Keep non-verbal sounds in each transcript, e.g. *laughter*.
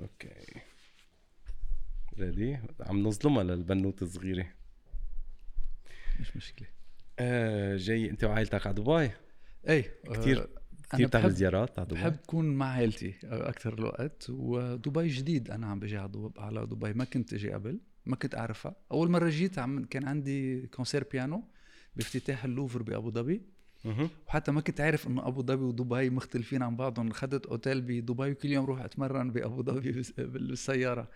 أوكي. already عم نظلمها للبنوت الصغيرة. مش مشكلة. آه جاي. أنت وعائلتك على دبي؟ اي كثير كثير بتعمل زيارات على دبي؟ بحب كون مع عائلتي أكثر الوقت ودبي جديد. أنا عم بجي على دبي على دبي. ما كنت أجي قبل ما كنت أعرفها. أول مرة جيت عم كان عندي fr: concert بيانو بافتتاح اللوفر بأبو ظبي. وحتى ما كنت عارف إنه أبو ظبي ودبي مختلفين عن بعضهم. اخذت أوتيل بدبي وكل يوم روح أتمرن بأبو ظبي *laughs* بالسيارة.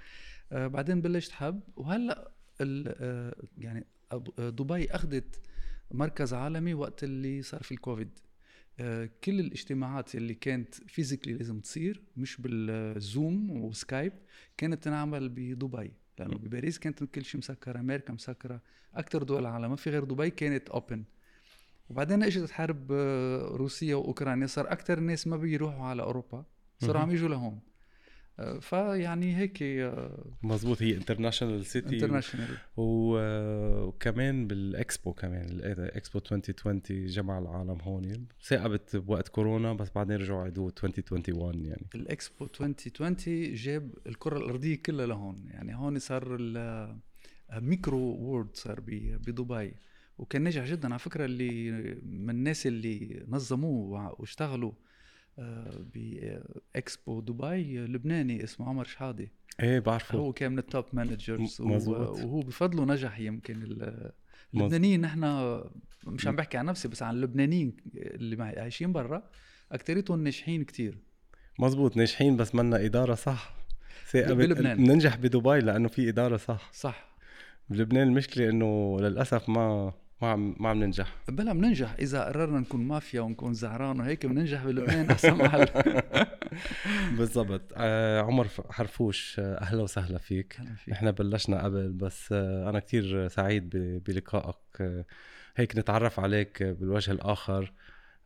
آه بعدين بلشت حب. وهلأ آه يعني دبي أخذت مركز عالمي وقت اللي صار في الكوفيد. آه كل الاجتماعات اللي كانت physically لازم تصير مش بالزوم وسكايب كانت تنعمل بدبي. لأنه بباريس كانت كل شيء مسكرة أمريكا مسكرة أكثر دول العالم. ما في غير دبي كانت open وبعدين إجت حرب آه، روسيا وأوكرانيا صار أكثر الناس ما بيروحوا على أوروبا صاروا عم يجوا لهون. آه، فيعني هيك آه، مزبوط هي international city international وكمان بالإكسبو كمان الاكسبو 2020 جمع العالم هون تعاقبت بوقت كورونا بس بعدين رجعوا عادوه 2021 يعني. الإكسبو 2020 جاب الكرة الأرضية كلها لهون يعني هون صار ال micro world صار بدبي. وكان ناجح جدا على فكرة اللي من الناس اللي نظموه واشتغلوا آه، باكسبو دبي لبناني اسمه عمر شحاده إيه بعرفه. هو كان من ال top managers وهو بفضله نجح يمكن اللبنانيين نحن مش عم بحكي عن نفسي بس عن اللبنانيين اللي عايشين برا اكثريتهم ناجحين كتير. مزبوط ناجحين بس منا إدارة صح. بلبنان. بننجح بدبي لأنه في إدارة صح. صح. بلبنان المشكلة إنه للأسف ما ما عم ما عم ننجح. بلا بننجح إذا قررنا نكون مافيا ونكون زعران وهيك بننجح بلبنان احسن محل *laughs* بالضبط. آه عمر حرفوش آه، أهلا وسهلا فيك. فيك. إحنا بلشنا قبل بس آه أنا كثير سعيد بلقائك. آه هيك نتعرف عليك بالوجه الآخر.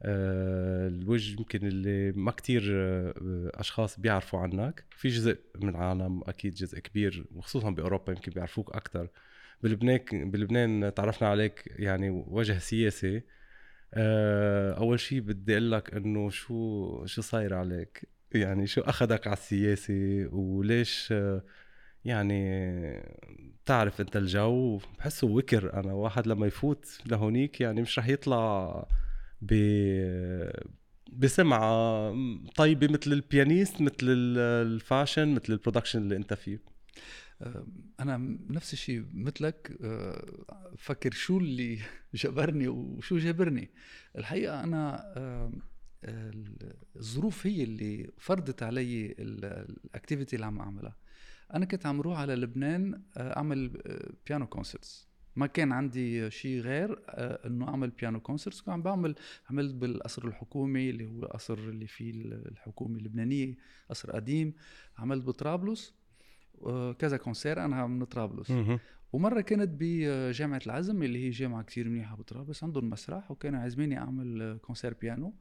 آه الوجه يمكن اللي ما كتير آه أشخاص بيعرفوا عنك. في جزء من العالم أكيد جزء كبير وخصوصا بأوروبا يمكن بيعرفوك أكثر بلبنان بلبنان تعرفنا عليك يعني وجه سياسي. آه، أول شيء بدي أقول لك إنه شو شو صاير عليك؟ يعني شو أخذك على السياسة وليش يعني تعرف أنت الجو؟ بحسه وكر إنه واحد لما يفوت لهونيك يعني مش رح يطلع ب بسمعة طيبة مثل ال pianist مثل ال fashion مثل ال production اللي أنت فيه. أنا نفس الشيء مثلك آه، فكر شو اللي *laughs* جبرني وشو جبرني. الحقيقة أنا آه، الظروف هي اللي فرضت علي ال activity اللي عم أعملها. أنا كنت عم روح على لبنان أعمل piano concerts ما كان عندي شيء غير إنه أعمل piano concerts كنت عم بعمل عملت بالقصر الحكومي اللي هو القصر اللي فيه الحكومة اللبنانية قصر قديم. عملت بطرابلس. كذا concert أنا من طرابلس. ومرة كنت بجامعة العزم اللي هي جامعة كثير منيحة بطرابلس عندهم مسرح وكانوا عازميني أعمل concert بيانو.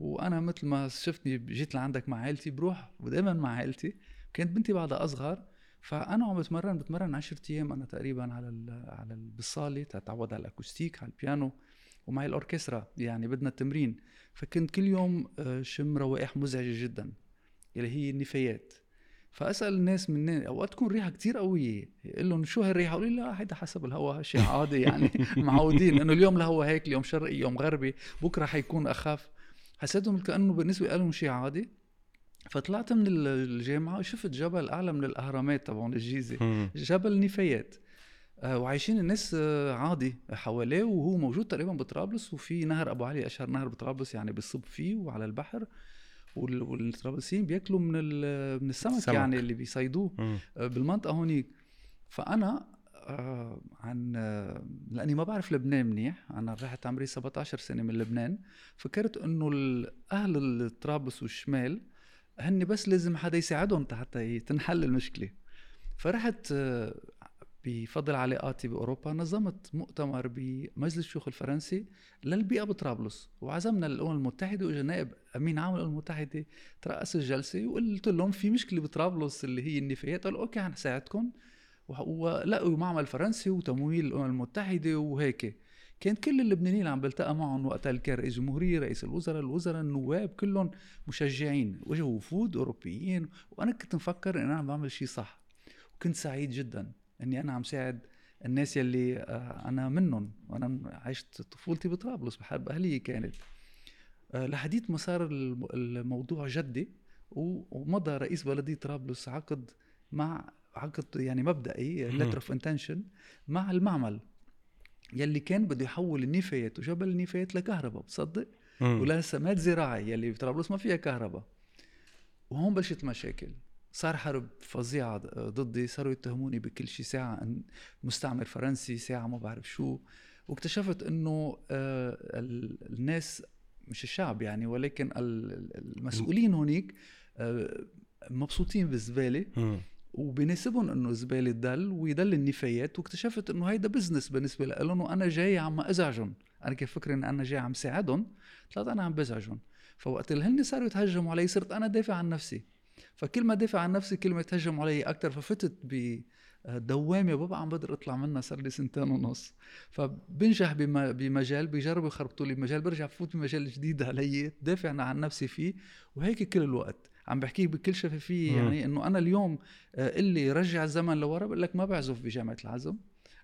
وأنا مثل ما شفتني جيت لعندك مع عائلتي بروح ودائما مع عائلتي. كانت بنتي بعدها أصغر فأنا عم بتمرن بتمرن 10 أيام أنا تقريبا على ال على ال بالصاله تتعود على ال acoustique على البيانو ومعي الأوركسترا يعني بدنا التمرين. فكنت كل يوم آه، شم روائح مزعجة جدا اللي هي النفايات. فأسأل الناس من أوقات تكون ريحة كتير قويه يقول لهم شو هالريحة؟ يقولوا لي لا هيدا حسب الهواء شيء *laughs* عادي يعني معودين. انه اليوم الهواء هيك اليوم شرقي يوم غربي بكرة حيكون أخف. حسيتهم كأنه بالنسبة لهم شيء عادي. فطلعت من الجامعة وشفت جبل أعلى من الأهرامات تبعون الجيزة. جبل نفايات. آه، وعايشين الناس آه، عادي حواليه وهو موجود تقريبا بطرابلس وفي نهر أبو علي أشهر نهر بطرابلس يعني بيصب فيه وعلى البحر. والطرابلسيين بياكلوا من من السمك, السمك. يعني اللي بيصيدوه. آه، بالمنطقة هونيك. فأنا آه عن آه لأني ما بعرف لبنان منيح. أنا رحت عمري 17 سنة من لبنان. فكرت إنه أهل طرابلس والشمال هن بس لازم حدا يساعدهم حتى تنحل المشكلة. فرحت آه بفضل علاقاتي بأوروبا نظمت مؤتمر بمجلس الشيوخ الفرنسي للبيئة بطرابلس. وعزمنا الامم المتحدة وإجا نائب أمين عام الامم المتحدة ترأس الجلسة وقلت لهم في مشكلة بطرابلس اللي هي النفايات قالوا أوكي حنساعدكم ولقوا معمل فرنسي وتمويل الأمم المتحدة وهيك. كان كل اللبنانيين اللي عم بلتقى معهم وقتها كان رئيس جمهوريه رئيس الوزراء الوزراء النواب كلهم مشجعين. وجهوا وفود أوروبيين وأنا كنت مفكر إن أنا عم بعمل شيء صح وكنت سعيد جدا. إني أنا عم ساعد الناس يلي آه، أنا منهم وأنا عشت طفولتي بطرابلس بحرب أهلية كانت. آه، لحديت ما صار الموضوع جدي ومضى رئيس بلدية طرابلس عقد مع عقد يعني مبدئي letter of intention مع المعمل يلي كان بده يحول النفايات وجبل النفايات لكهرباء بتصدق؟ ولا سماد زراعي يلي بطرابلس ما فيها كهرباء. وهون بلشت المشاكل صار حرب فظيعة ضدي صاروا يتهموني بكل شيء ساعة مستعمر فرنسي ساعة ما بعرف شو. واكتشفت إنه آه، الناس مش الشعب يعني ولكن المسؤولين هونيك آه، مبسوطين بالزبالة وبناسبهم إنه الزباله تدل ويدل النفايات. واكتشفت إنه هيدا بزنس بالنسبة لهم وأنا جاي عم أزعجهم. أنا كيف فكري ان أنا جاي عم ساعدهم؟ طلعت أنا عم بزعجهم. فوقت اللي هن صاروا يتهجموا علي صرت أنا دافع عن نفسي. فكل ما دافع عن نفسي كل ما يتهجموا علي أكثر ففتت ب دوامه بابا عم بقدر اطلع منها صار لي سنتين ونص. فبنجح بمجال بيجربوا يخربطوا لي مجال برجع بفوت بمجال جديد علي دافع عن نفسي فيه وهيك كل الوقت. عم بحكيك بكل شفافية يعني إنه أنا اليوم آه، اللي رجع الزمن لورا بقول لك ما بعزف بجامعة العزم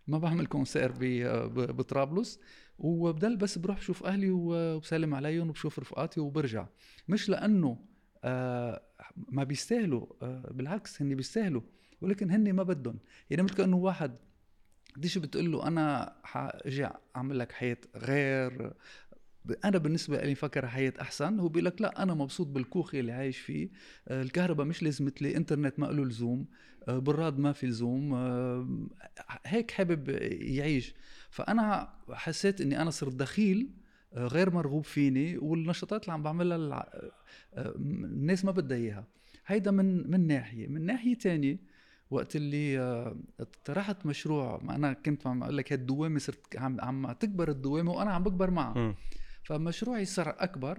ما بعمل كونسير آه، بطرابلس وبضل بس بروح بشوف أهلي وبسلم عليهم وبشوف رفقاتي وبرجع. مش لأنه آه، ما بيستاهلوا بالعكس هن بيستاهلوا ولكن هن ما بدهم. يعني مثل كأنه واحد قديش بتقول له أنا حاجي أعمل لك حياة غير أنا بالنسبة لي فكر حياة أحسن هو بيقول لك لا أنا مبسوط بالكوخ اللي عايش فيه. آه، الكهرباء مش لازم لي إنترنت ما له لزوم آه، براد ما في لزوم آه، هيك حابب يعيش. فأنا حسيت إني أنا صرت دخيل غير مرغوب فيني والنشاطات اللي عم بعملها الناس ما بدها إياها. هيدا من من ناحية. من ناحية تانية وقت اللي طرحت مشروع ما أنا كنت عم أقول لك الدوامه صرت عم عم تكبر الدوامة وأنا عم بكبر معها. فمشروعي صار أكبر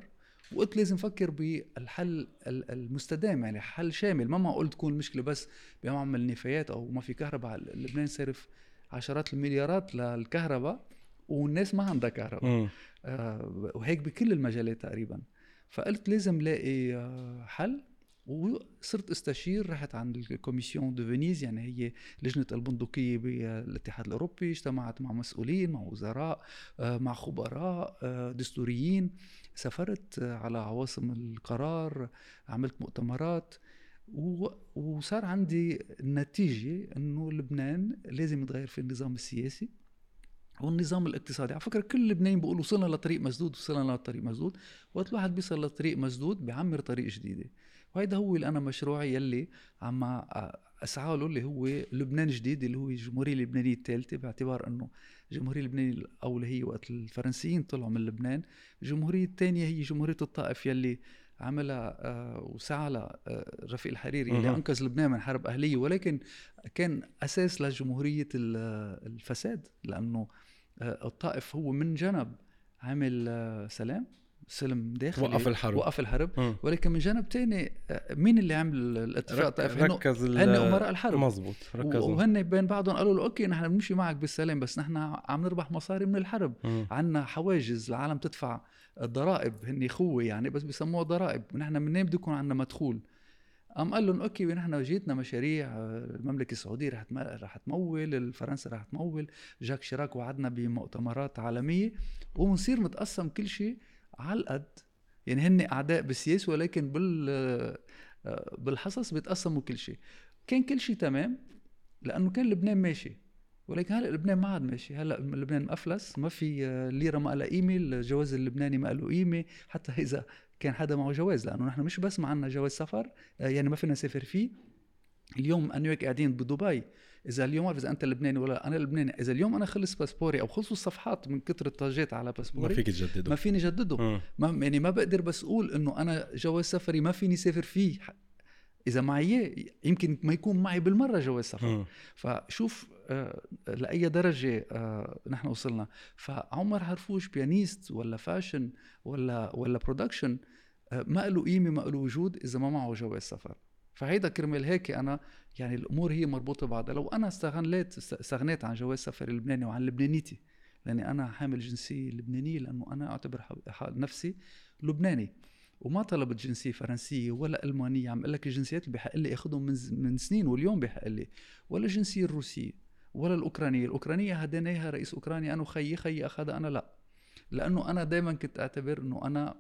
وقلت لازم أفكر بالحل المستدام يعني حل شامل. ما معقول تكون مشكلة بس بعمل نفايات أو ما في كهرباء. لبنان صرف عشرات المليارات للكهرباء. والناس ما عندها كهرباء. آه وهيك بكل المجالات تقريبا. فقلت لازم لاقي آه حل وصرت استشير رحت عند ال Commission de Venise يعني هي لجنة البندقية بالاتحاد الأوروبي اجتمعت مع مسؤولين مع وزراء آه، مع خبراء آه، دستوريين. سافرت على عواصم القرار عملت مؤتمرات وصار عندي النتيجه إنه لبنان لازم يتغير في النظام السياسي. والنظام الاقتصادي. على فكرة كل لبنان بيقولوا وصلنا لطريق مسدود وصلنا لطريق مسدود. وقت الواحد بيصل لطريق مسدود بيعمر طريق جديدة. وهيدا هو اللي أنا مشروعي يلي عم أسعى له اللي هو لبنان جديد اللي هو الجمهورية اللبنانية الثالثة باعتبار إنه الجمهورية اللبنانية الأولى هي وقت الفرنسيين طلعوا من لبنان. الجمهورية الثانية هي جمهورية الطائف يلي عملها آه وسعى لها آه رفيق الحريري اللي أنقذ لبنان من حرب أهلية. ولكن كان أساس لجمهورية الفساد لأنه آه الطائف هو من جنب عمل آه، سلام سلم داخلي وقف الحرب. وقف الحرب. م. ولكن من جانب تاني آه، مين اللي عمل الاتفاق طائف ركز هن أمراء الحرب. مزبوط ركزوا وهن بين بعضهم قالوا له أوكي نحن بنمشي معك بالسلام بس نحن عم نربح مصاري من الحرب. عندنا حواجز العالم تدفع الضرائب هن خوه يعني بس بسموها ضرائب. ونحن منين بده يكون عندنا مدخول. قام قال لهم أوكي نحن جيتنا مشاريع آه، المملكة السعودية رح رح تمول فرنسا رح تمول جاك شراك وعدنا بمؤتمرات عالمية وبنصير نتقسم كل شيء على القد. يعني هن أعداء بالسياسة ولكن بال آه، بالحصص بيتقسموا كل شيء كان كل شيء تمام لأنه كان لبنان ماشي. ولكن هلأ لبنان ما عاد ماشي. هلأ لبنان مفلس ما في آه، ليرة ما لها قيمة الجواز اللبناني ما له قيمة حتى إذا كان حدا معه جواز لأنه نحن مش بس معنا جواز سفر آه، يعني ما فينا نسافر فيه. اليوم أنا وياك قاعدين بدبي إذا اليوم إذا أنت لبناني ولا أنا لبناني إذا اليوم أنا خلص باسبوري أو خلصوا الصفحات من كثر الطاجات على باسبوري ما فيك تجدده. ما فيني جدده. ما يعني ما بقدر بس أقول إنه أنا جواز سفري ما فيني سافر فيه. إذا معي يمكن ما يكون معي بالمرة جواز سفر فشوف آه لأي درجة آه نحن وصلنا. فعمر حرفوش pianist ولا fashion ولا ولا production آه ما له قيمة ما له وجود إذا ما معه جواز سفر فهيدا كرمال هيك أنا يعني الأمور هي مربوطة ببعضها. لو أنا استغنيت استغنيت عن جواز سفر اللبناني وعن لبنانيتي لأني أنا حامل جنسية لبنانية لأنه أنا أعتبر نفسي لبناني. وما طلبت جنسية فرنسية ولا ألمانية. عم أقول لك الجنسيات اللي بحق لي اخذهم من من سنين واليوم بحق لي. ولا الجنسية الروسية ولا الأوكرانية، الأوكرانية هديناها رئيس أوكرانيا. أنا وخيي خيي أخذها أنا لا. لأنه أنا دائما كنت أعتبر إنه أنا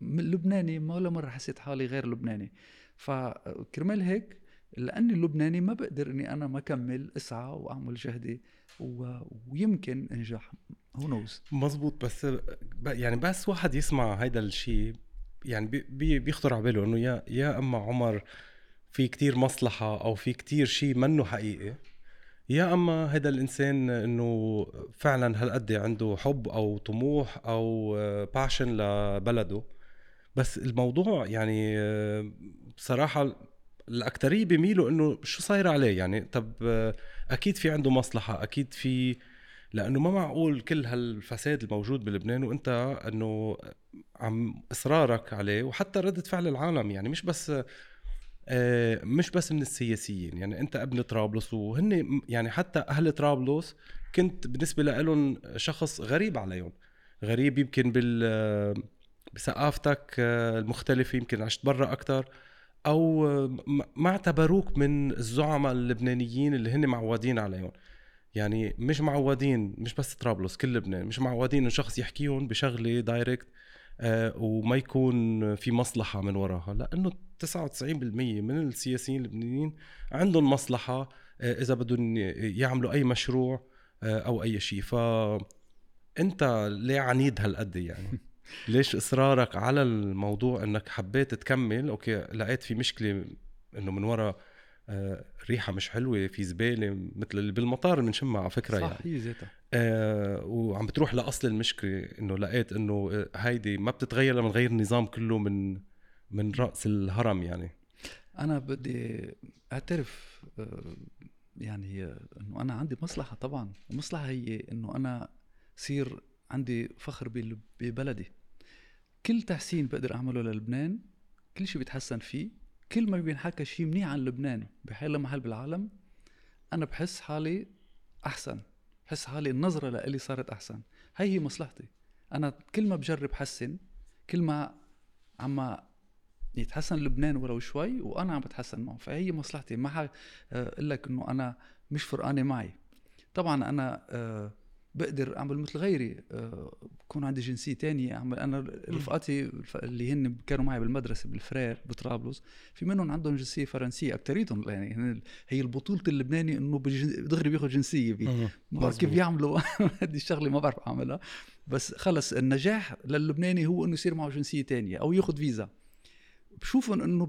لبناني ما ولا مرة حسيت حالي غير لبناني. فكرمال هيك لأني لبناني ما بقدر إني أنا ما اكمل أسعى وأعمل جهدي و... ويمكن أنجح. هو news مزبوط بس يعني بس واحد يسمع هيدا الشيء يعني بي بيخطر على باله إنه يا يا أما عمر في كتير مصلحة أو في كتير شيء منه حقيقي يا أما هذا الإنسان إنه فعلا هالقد عنده حب أو طموح أو passion لبلده. بس الموضوع يعني بصراحة الاكثريه بيميلوا إنه شو صاير عليه يعني. طب أكيد في عنده مصلحة أكيد في لأنه ما معقول كل هالفساد الموجود بلبنان وأنت إنه عم إصرارك عليه وحتى ردة فعل العالم يعني مش بس آه، مش بس من السياسيين يعني أنت ابن طرابلس وهن يعني حتى أهل طرابلس كنت بالنسبة لهم شخص غريب عليهم غريب يمكن بال بثقافتك آه، المختلفة يمكن عشت برا أكثر أو ما اعتبروك من الزعماء اللبنانيين اللي هن معودين عليهم. يعني مش معودين مش بس طرابلس كل لبنان مش معودين إنه شخص يحكيهم بشغلة direct آه وما يكون في مصلحة من وراها. لأنه 99% من السياسيين اللبنانيين عندهم مصلحة آه إذا بدهم يعملوا أي مشروع آه أو أي شيء. فأنت ليه عنيد هالقد يعني؟ *laughs* ليش إصرارك على الموضوع أنك حبيت تكمل؟ okay لقيت في مشكلة أنه من وراء آه، ريحة مش حلوة في زبالة مثل اللي بالمطار بنشمها على فكرة صح يعني. هي ذاتها. آه وعم بتروح لأصل المشكلة إنه لقيت إنه آه، هيدي ما بتتغير لما نغير النظام كله من من رأس الهرم يعني. أنا بدي أعترف آه، يعني إنه أنا عندي مصلحة طبعا المصلحه هي إنه أنا صير عندي فخر ببلدي. كل تحسين بقدر أعمله للبنان كل شيء بيتحسن فيه كل ما بينحكى شيء منيح عن لبنان بحي محل بالعالم أنا بحس حالي أحسن بحس حالي النظرة لإلي صارت أحسن. هي هي مصلحتي. أنا كل ما بجرب حسن كل ما عم يتحسن لبنان ولو شوي وأنا عم بتحسن معه. فهي مصلحتي. ما أقول لك إنه أنا مش فرقانة معي. طبعا أنا أه بقدر أعمل مثل غيري. آه، بكون عندي جنسية تانية. اعمل أنا رفقاتي اللي هن كانوا معي بالمدرسة بالفرير بطرابلس في منهم عندهم جنسية فرنسية اكثريتهم يعني هي البطولة اللبناني إنه دغري بياخذ جنسية بي. كيف يعملوا. *laughs* هذه الشغلة ما بعرف أعملها. بس خلص النجاح للبناني هو إنه يصير معه جنسية تانية أو ياخذ فيزا. بشوفهم إنه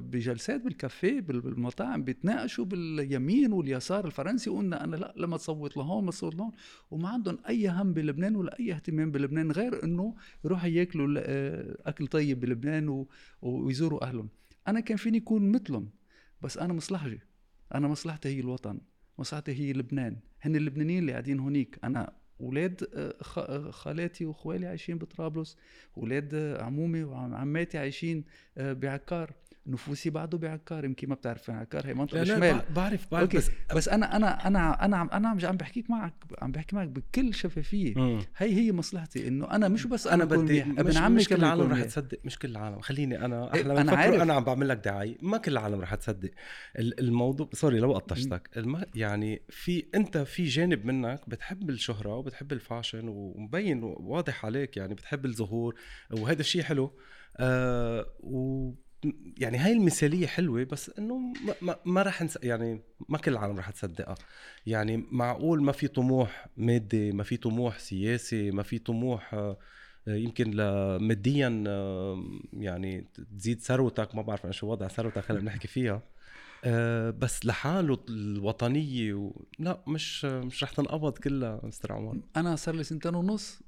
بجلسات بالكافيه بالمطاعم بيتناقشوا باليمين واليسار الفرنسي وقلنا أنا لأ لما تصوت لهون ما تصوت لهون. وما عندهم أي هم بلبنان ولا أي اهتمام بلبنان غير إنه يروحوا ياكلوا أكل طيب بلبنان ويزوروا أهلهم. أنا كان فيني اكون مثلهم بس أنا مصلحتي أنا مصلحتي هي الوطن مصلحتي هي لبنان. هن اللبنانيين اللي قاعدين هونيك أنا أولاد آه، آه، خالاتي واخوالي عايشين بطرابلس أولاد آه، عمومي وعماتي عايشين بعكار. نفوسي بعده بعكار يمكن ما بتعرف عكار هي منطقة لا بعرف بعرف okay. بس بس أنا أنا أنا أنا عم أنا عم بحكيك معك عم بحكي معك بكل شفافية. مم. هي هي مصلحتي إنه أنا مش بس أنا, بدي ابن عمي مش كل العالم رح تصدق مش كل العالم. خليني أنا إيه، أحلى أنا عارف. أنا عم بعمل لك دعاية. ما كل العالم رح تصدق. الموضوع sorry لو قطشتك. الم... يعني في أنت في جانب منك بتحب الشهرة وبتحب ال fashion ومبين واضح عليك يعني بتحب الظهور وهذا الشيء حلو. آه و يعني هاي المثالية حلوة بس إنه ما, ما, ما رح نس... يعني ما كل العالم رح تصدقها. يعني معقول ما في طموح مادي ما في طموح سياسي ما في طموح آه، يمكن ماديا آه، يعني تزيد ثروتك. ما بعرف شو وضع ثروتك هلا بنحكي فيها. آه، بس لحاله الوطنية و... لا مش مش رح تنقبض كلها مستر عمر. أنا صار لي سنتين ونص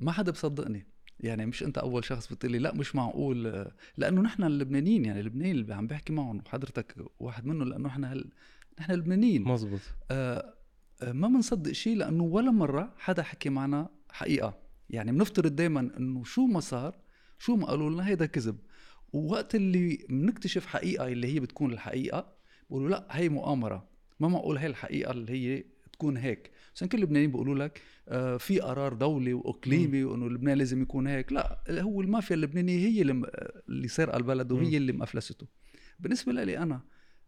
ما حدا بصدقني. يعني مش أنت أول شخص بتقول لي لأ مش معقول لأنه نحن اللبنانيين يعني اللبنانيين اللي عم بحكي معهم وحضرتك واحد منهم لأنه إحنا هل... نحن لبنانيين مزبوط آه, آه، ما بنصدق شيء لأنه ولا مرة حدا حكي معنا حقيقة. يعني بنفترض دائما إنه شو ما صار شو ما قالوا لنا هيدا كذب. ووقت اللي بنكتشف حقيقة اللي هي بتكون الحقيقة بقولوا لأ هي مؤامرة. ما معقول هي الحقيقة اللي هي تكون هيك. عشان كل اللبنانيين بيقولوا لك آه في قرار دولي وإقليمي وإنه لبنان لازم يكون هيك. لا هو المافيا اللبنانية هي اللي اللي سرقه البلد وهي اللي مأفلسته بالنسبة لي أنا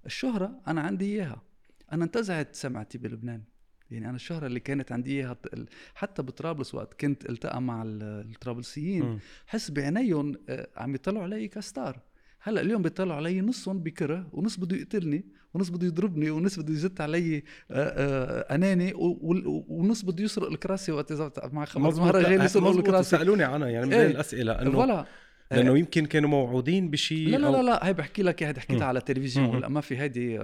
الشهرة أنا عندي إياها. أنا انتزعت سمعتي بلبنان. يعني أنا الشهرة اللي كانت عندي إياها حتى بطرابلس وقت كنت التقى مع الطرابلسيين حس بعينيهم آه، عم يطلعوا علي كستار هلأ اليوم بيطلعوا علي نصهم بكرة ونص بده يقتلني ونص بده يضربني ونص بده يزت علي آه، آه، أناني ونص بده يسرق الكراسي وقت إذا مع خمس مهرجان يسرقوا الكراسي. سألوني عنها يعني من إيه؟ الأسئلة إنه لأنه يمكن كانوا موعودين بشيء لا لا لا, لا هي بحكي لك هي حكيتها على التلفزيون. ولا ما في هيدي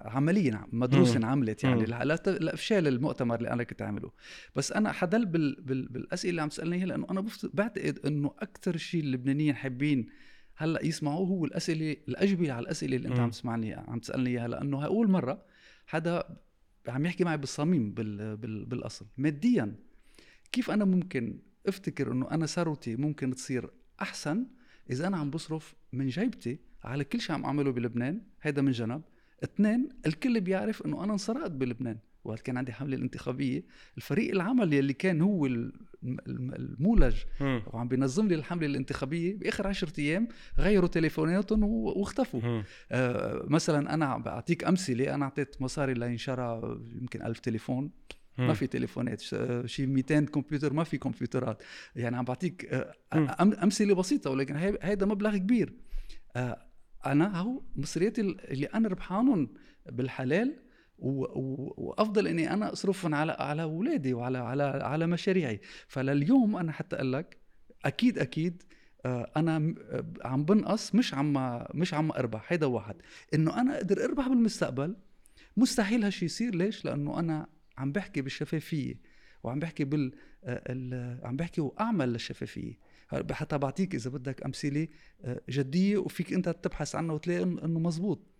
عمليا مدروس انعملت يعني. لافشال المؤتمر اللي أنا كنت عامله. بس أنا حدل بال بال بالأسئلة اللي عم تسألني هي لأنه أنا بعتقد إنه أكثر شيء اللبنانيين حابين هلأ يسمعوه هو الاسئله الأجوبة على الأسئلة اللي أنت عم تسمعني عم تسألني إياها. لأنه اول مرة حدا عم يحكي معي بالصميم بال بال بالأصل. ماديا كيف أنا ممكن أفتكر إنه أنا ثروتي ممكن تصير أحسن إذا أنا عم بصرف من جيبتي على كل شيء عم أعمله بلبنان؟ هيدا من جنب. اثنين الكل بيعرف إنه أنا انسرقت بلبنان. وقت كان عندي حملة الانتخابية؟ الفريق العمل يلي كان هو المولج وعم بينظم لي الحملة الانتخابية بآخر عشرة أيام غيروا تليفوناتهم واختفوا. آه مثلا أنا بعطيك أمثلة أنا أعطيت مصاري لينشرى يمكن ألف تليفون. ما في تليفونات شيء 200 كمبيوتر ما في كمبيوترات. يعني عم بعطيك آه، أمثلة بسيطة ولكن هيدا مبلغ كبير. آه، أنا هو مصرياتي اللي أنا ربحانهم بالحلال وأفضل إني أنا اصرفهم على على اولادي وعلى على على مشاريعي. فلليوم أنا حتى أقول لك أكيد أكيد آه، أنا عم بنقص مش عم مش عم أربح هيدا واحد. إنه أنا أقدر أربح بالمستقبل؟ مستحيل هالشيء يصير. ليش؟ لأنه أنا عم بحكي بالشفافية وعم بحكي بال عم بحكي وأعمل للشفافية. حتى بعطيك إذا بدك أمثلة آه، جدية وفيك أنت تبحث عنها وتلاقي إنه مزبوط.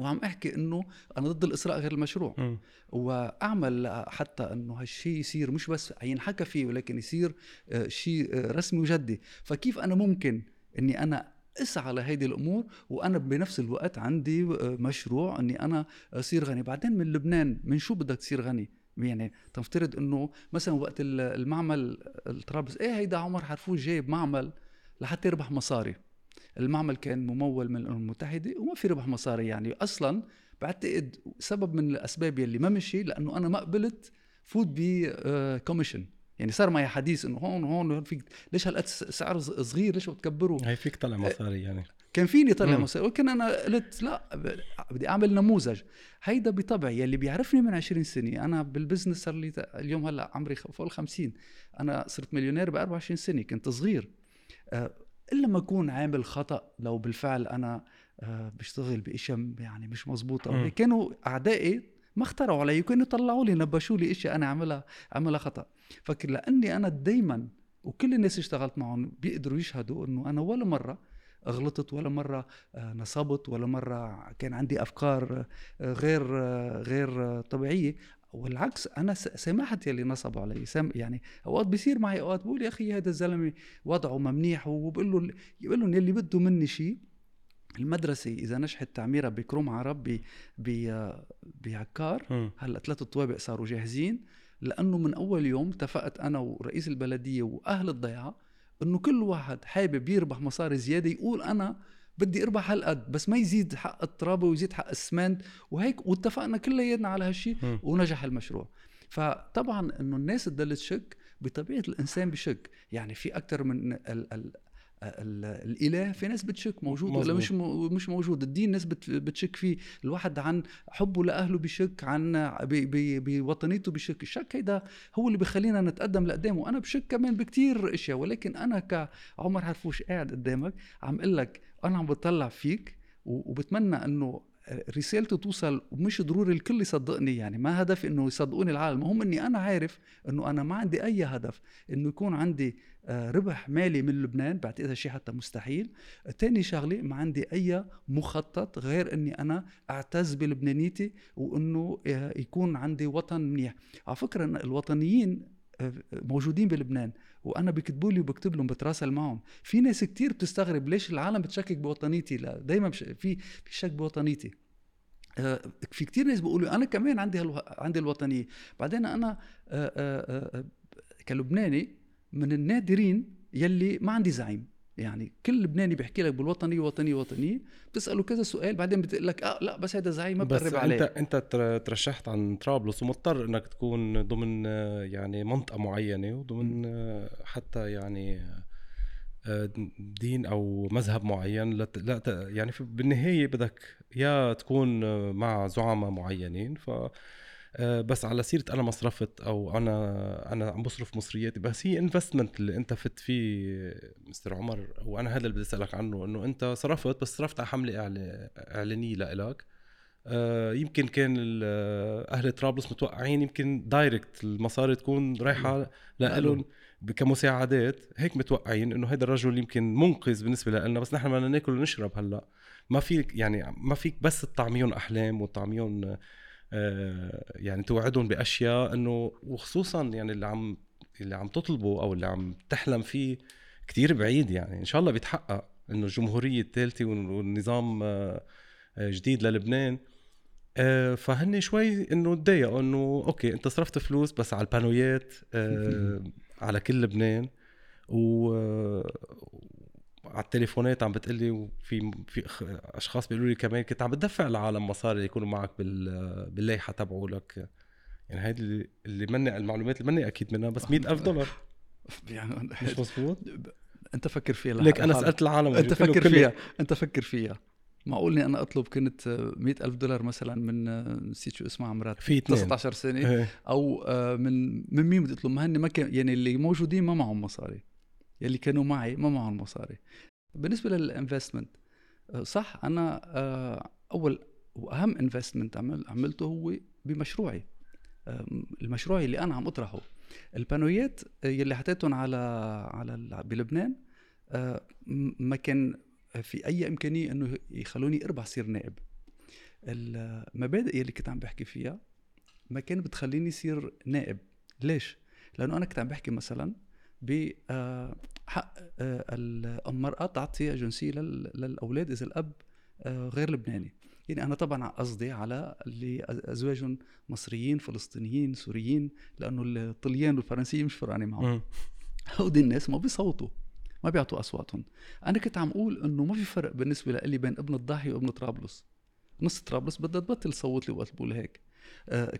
وعم أحكي إنه أنا ضد الإسراء غير المشروع. م. وأعمل حتى إنه هالشيء يصير مش بس ينحكى فيه ولكن يصير آه، شيء آه، رسمي وجدي. فكيف أنا ممكن إني أنا أسعى لهيدي الأمور وأنا بنفس الوقت عندي مشروع إني أنا أصير غني؟ بعدين من لبنان من شو بدك تصير غني؟ يعني تفترض إنه مثلا وقت المعمل الطرابلس إيه هيدا عمر حرفوش جايب معمل لحتى يربح مصاري. المعمل كان ممول من الأمم المتحدة وما في ربح مصاري يعني. أصلا بعتقد سبب من الأسباب يلي ما مشي لأنه أنا ما قبلت فوت ب commission يعني صار معي حديث إنه هون هون فيك ليش هالقد سعر صغير ليش بتكبره؟ هي فيك تطلع مصاري يعني. كان فيني طلع مصاري. ولكن أنا قلت لا بدي أعمل نموذج. هيدا بطبعي يلي بيعرفني من 20 سنة. أنا بال business صار لي اليوم هلأ عمري فوق ال 50 أنا صرت مليونير ب 24 سنة كنت صغير. آه، إلا ما أكون عامل خطأ لو بالفعل أنا آه، بشتغل باشياء يعني مش مزبوطه كانوا أعدائي ما اخترعوا علي كانوا يطلعوا لي نبشوا لي اشياء أنا عملها عملها خطأ. فكر لأني أنا دائما وكل الناس اللي اشتغلت معهم بيقدروا يشهدوا إنه أنا ولا مرة غلطت ولا مرة آه، نصبت ولا مرة كان عندي أفكار آه، غير غير طبيعية. والعكس أنا سمحت يلي نصبوا علي سم يعني أوقات بيصير معي أوقات بقول يا أخي هذا الزلمة وضعه منيح وبقول له بقول لهم يلي بده مني شيء المدرسة إذا نجحت تعميرها بكروم عرب بعكار هلأ ثلاث طوابق صاروا جاهزين. لأنه من أول يوم اتفقت أنا ورئيس البلدية وأهل الضيعة إنه كل واحد حابب يربح مصاري زيادة يقول أنا بدي اربح هالقد بس ما يزيد حق الترابه ويزيد حق الاسمنت وهيك واتفقنا كلياتنا على هالشيء ونجح المشروع. فطبعا إنه الناس تضل تشك بطبيعة الإنسان بشك. يعني في أكثر من ال ال الإله في ناس بتشك موجود ولا مش مش موجود؟ الدين ناس بتشك فيه. الواحد عن حبه لأهله بشك عن بوطنيته بشك الشك هيدا هو اللي بخلينا نتقدم لقدام وأنا بشك كمان بكتير إشياء ولكن أنا كعمر حرفوش قاعد قدامك عم أقول لك أنا عم بطلع فيك وبتمنى إنه رسالته توصل ومش ضروري الكل يصدقني. يعني ما هدفي إنه يصدقوني العالم. المهم إني أنا عارف إنه أنا ما عندي أي هدف إنه يكون عندي آه، ربح مالي من لبنان. بعتقد شيء حتى مستحيل. تاني شغلة ما عندي أي مخطط غير إني أنا أعتز بلبنانيتي وإنه آه، يكون عندي وطن منيح. على فكرة الوطنيين آه، موجودين بلبنان وأنا بكتبوا لي وبكتب لهم بتراسل معهم. في ناس كتير بتستغرب ليش العالم بتشكك بوطنيتي. لا دايما في في شك بوطنيتي. آه، في كتير ناس بيقولوا أنا كمان عندي هالو... عندي الوطنية. بعدين أنا آه، كلبناني من النادرين يلي ما عندي زعيم. يعني كل لبناني بيحكي لك بالوطنيه وطنيه وطنيه بتسأله كذا سؤال بعدين بتقول لك آه لا بس هذا زعيم ما بقرب عليه. انت أنت ترشحت عن طرابلس ومضطر إنك تكون ضمن يعني منطقة معينة وضمن حتى يعني آه، دين أو مذهب معين. لا لا يعني بالنهاية بدك يا تكون مع زعماء معينين ف آه، بس على سيرة أنا مصرفت أو أنا أنا عم بصرف مصرياتي. بس هي investment اللي أنت فت فيه مستر عمر وأنا هذا اللي بدي أسألك عنه إنه أنت صرفت بس صرفت على حملة إعلانية لإلك. آه، يمكن كان أهل طرابلس متوقعين يمكن direct المصاري تكون رايحة لهم كمساعدات هيك متوقعين إنه هذا الرجل يمكن منقذ بالنسبة لنا بس نحن بدنا ناكل ونشرب هلأ. ما فيك يعني ما فيك بس تطعميهم أحلام وتطعميهم آه، يعني توعدهم بأشياء إنه وخصوصا يعني اللي عم اللي عم تطلبه أو اللي عم تحلم فيه كتير بعيد يعني. إن شاء الله بيتحقق إنه الجمهورية الثالثة والنظام آه، آه، جديد للبنان. فهن شوي إنه تضايقوا إنه أوكي أنت صرفت فلوس بس على البانويات *laughs* على كل لبنان و على التليفونات عم بتقلي وفي في أشخاص بيقولوا لي كمان كنت عم بتدفع العالم مصاري يكونوا معك بال بالليحه تبعوا لك يعني هيدي اللي, اللي مني المعلومات اللي مني أكيد منها بس مئة ألف دولار. *laughs* يعني مش *laughs* مزبوط أنت فكر فيها ليك أنا سألت العالم أنت فكر فيها أنت فكر فيها. معقول إني أنا أطلب كنت مئة ألف دولار مثلا من نسيت شو اسمها عمرات في 19 سنة إيه. أو آه، من من مين بدي اطلب ما هن ما كان يعني اللي موجودين ما معهم مصاري. يلي كانوا معي ما معهم مصاري. بالنسبة لل investment آه، صح أنا آه، أول وأهم investment عمل عملته هو بمشروعي. المشروع اللي أنا عم أطرحه. ال panneau يات يلي حطيتهم على على بلبنان ما كان في أي إمكانية إنه يخلوني أربح صير نائب. المبادئ يلي كنت عم بحكي فيها ما كان بتخليني صير نائب. ليش؟ لأنه أنا كنت عم بحكي مثلا بحق آه، المرأة تعطي جنسية للأولاد إذا الأب آه، غير لبناني. يعني أنا طبعا قصدي على اللي أزواج مصريين فلسطينيين سوريين لأنه الطليان والفرنسيين مش فرقانة معهم. هودي الناس ما بيصوتوا ما بيعطوا أصواتهم. أنا كنت عم أقول إنه ما في فرق بالنسبة لي بين ابن الضاحيه وابن طرابلس. نص طرابلس بدها تبطل تصوت لي وقت بقول هيك. آه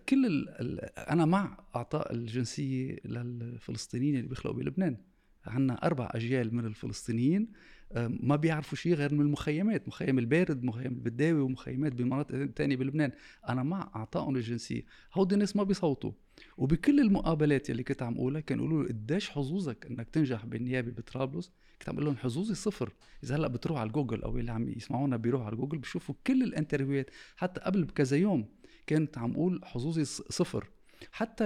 كل ال أنا مع أعطاء الجنسية للفلسطينيين اللي بيخلقوا بلبنان. عندنا أربع أجيال من الفلسطينيين آه ما بيعرفوا شيء غير من المخيمات مخيم البارد مخيم البداوي ومخيمات بمناطق تانية بلبنان. أنا مع أعطائهم الجنسية. هودي الناس ما بيصوتوا. وبكل المقابلات اللي كنت عم أقولها كانوا يقولوا لي قديش حظوظك إنك تنجح بالنيابة بطرابلس؟ كنت عم أقول لهم حظوظي صفر. إذا هلأ بتروح على جوجل أو اللي عم يسمعونا بيروحوا على جوجل بشوفوا كل ال interview هات. حتى قبل بكذا يوم كنت عم أقول حظوظي صفر. حتى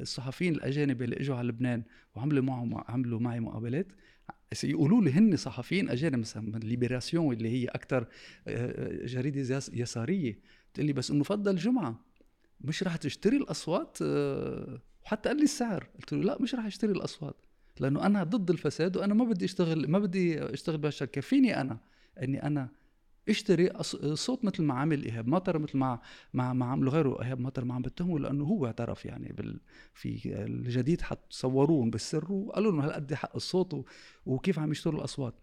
الصحفيين الأجانب اللي إجوا على لبنان وعملوا معهم عملوا معي مقابلات يقولوا لي هن صحفيين أجانب مثلا ليبراسيون اللي هي أكثر آه، آه، جريدة يسارية. بتقول لي بس إنه فضل جمعة مش راح تشتري الأصوات آه، وحتى قال لي السعر. قلت له لا مش راح أشتري الأصوات لأنه أنا ضد الفساد وأنا ما بدي أشتغل ما بدي أشتغل بهالشركه فيني أنا؟ اني أنا اشتري صوت مثل ما عمل إيهاب مطر مثل ما ما ما عملوا غيره إيهاب مطر ما عم بتهمه لأنه هو اعترف يعني بال في الجديد صوروهم بالسر وقالوا لهم هالقد حق الصوت وكيف عم يشتروا الأصوات.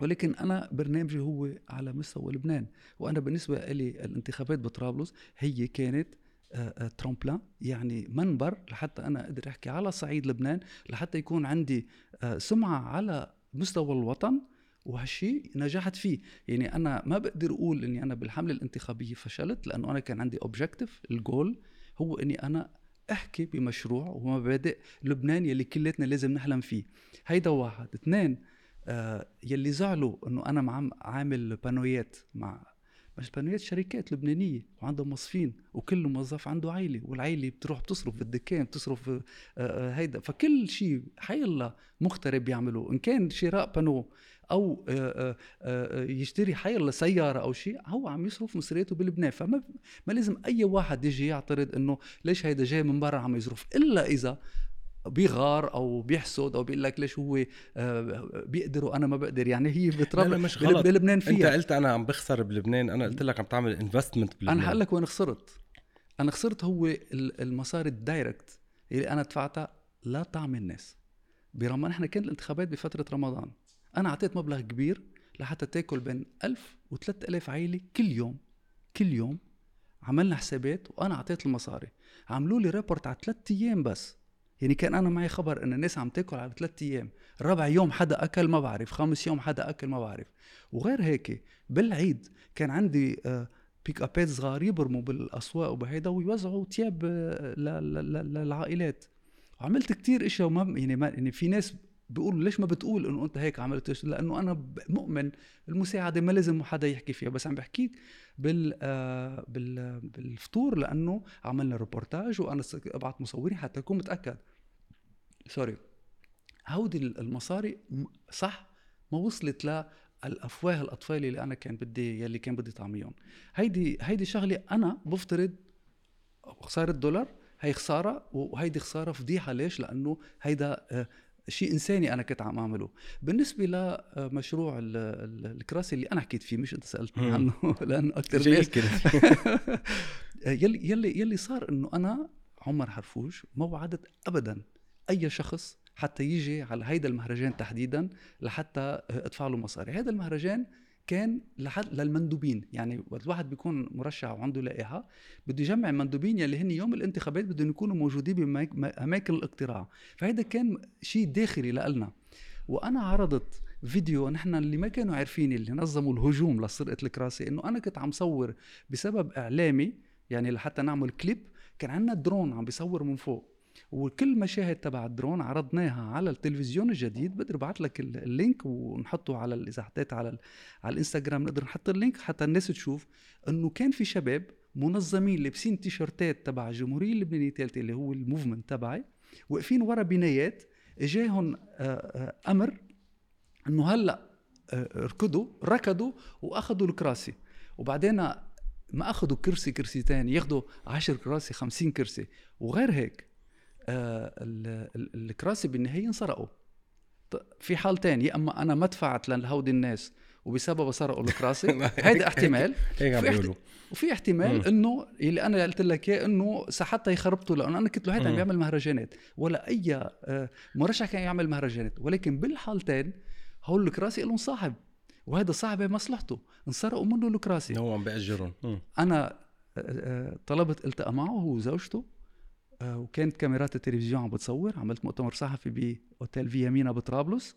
ولكن أنا برنامجي هو على مستوى لبنان وأنا بالنسبة لي الانتخابات بطرابلس هي كانت ترامبلان يعني منبر لحتى أنا أقدر أحكي على صعيد لبنان لحتى يكون عندي سمعة على مستوى الوطن وهالشيء نجحت فيه. يعني أنا ما بقدر أقول إني أنا بالحملة الانتخابية فشلت لأنه أنا كان عندي objective ال goal هو إني أنا أحكي بمشروع ومبادئ لبنان يلي كلتنا لازم نحلم فيه. هيدا واحد. اثنين آه يلي زعلوا إنه أنا عم عامل panneau يات مع مش panneau يات شركات لبنانية وعندهم موظفين وكل موظف عنده عائلة والعائلة بتروح بتصرف بالدكان بتصرف آه آه هيدا. فكل شيء حي الله مغترب يعمله. إن كان شراء بانو أو آه، آه، آه، يشتري حي الله سيارة أو شيء هو عم يصرف مصرياته بلبنان. فما ما لازم أي واحد يجي يعترض إنه ليش هيدا جاي من برا عم يصرف؟ إلا إذا بيغار أو بيحسد أو بيقول لك ليش هو بيقدر وأنا ما بقدر. يعني هي بتربى لا, لا مش غلط. بلبنان فيها. انت قلت أنا عم بخسر بلبنان. أنا قلت لك عم تعمل انفستمنت بلبنان. أنا هقول لك وين خسرت. أنا خسرت هو المصاري ال direct اللي أنا دفعتها لطعم الناس. برغم إحنا كانت الانتخابات بفترة رمضان. أنا أعطيت مبلغ كبير لحتى تأكل بين 1000 و 3000 عائله كل يوم كل يوم. عملنا حسابات وأنا أعطيت المصاري. عملوا لي report على ثلاث أيام بس. يعني كان أنا معي خبر إن الناس عم تأكل على ثلاث أيام. رابع يوم حدا أكل ما بعرف خامس يوم حدا أكل ما بعرف. وغير هيك بالعيد كان عندي pick up ات صغار يبرموا بالأسواق وبهيدا ويوزعوا ثياب آه، للعائلات. عملت كتير إشياء وما يعني ما يعني في ناس بيقولوا ليش ما بتقول إنه أنت هيك عملت لأنه أنا مؤمن المساعدة ما لازم حدا يحكي فيها بس عم بحكيك بال آه بال بالفطور لأنه عملنا ريبورتاج وأنا أبعت مصورين حتى أكون متأكد. sorry هودي المصاري صح ما وصلت ل الأفواه الأطفال اللي أنا كان بدي يلي كان بدي طعميهم. هيدي هيدي شغلة أنا بفترض خسارة دولار هي خسارة وهيدي خسارة فضيحة ليش؟ لأنه هيدا آه، شيء إنساني أنا كنت عم أعمله. بالنسبة لمشروع الكراسي اللي أنا حكيت فيه مش أنت سالتني عنه *laughs* لأنه أكثر ناس. *laughs* يلي يلي يلي صار إنه أنا عمر حرفوش ما وعدت ابدا أي شخص حتى يجي على هيدا المهرجان تحديدا لحتى أدفع له مصاري. هذا المهرجان كان لحد للمندوبين. يعني وقت الواحد بيكون مرشح وعنده لائحة بده يجمع مندوبين يلي هن يوم الانتخابات بدهم يكونوا موجودين باماكن الاقتراع. فهيدا كان شيء داخلي لنا وأنا عرضت فيديو نحن اللي ما كانوا عارفين اللي نظموا الهجوم لسرقه الكراسي إنه أنا كنت عم صور بسبب إعلامي يعني لحتى نعمل كليب كان عندنا درون عم بيصور من فوق. وكل مشاهد تبع الدرون عرضناها على التلفزيون الجديد. بقدر أبعث لك ال link ونحطه على اذا حطيت على على الإنستغرام. نقدر نحط اللينك حتى الناس تشوف إنه كان في شباب منظمين لابسين تيشرتات تبع الجمهوريه اللبنانية الثالثة اللي هو ال movement تبعي واقفين ورا بنايات. إجاهم آه، آه، أمر إنه هلأ آه، ركضوا ركضوا وأخذوا الكراسي. وبعدين ما أخذوا كرسي كرسيتين ياخذوا 10 كراسي 50 كرسي. وغير هيك الكراسي بالنهاية انسرقوا في حال تاني يا أما أنا ما دفعت لهودي الناس وبسببها سرقوا الكراسي *laughs* هيدا احتمال. هيك عم بيقولوا. وفي احتمال إنه اللي أنا قلت لك إياه إنه حتى يخربطوا لأنه أنا كنت له هيدا عم بيعمل مهرجانات. ولا أي آه، مرشح كان يعمل مهرجانات. ولكن بالحالتين هول الكراسي لهم صاحب. وهذا صاحب مصلحته. انسرقوا منه الكراسي. هو عم بيأجرهم. أنا آه، طلبت التقى معه هو وزوجته. آه، وكانت كاميرات التلفزيون عم بتصور عملت مؤتمر صحفي بأوتيل فيامينا بطرابلس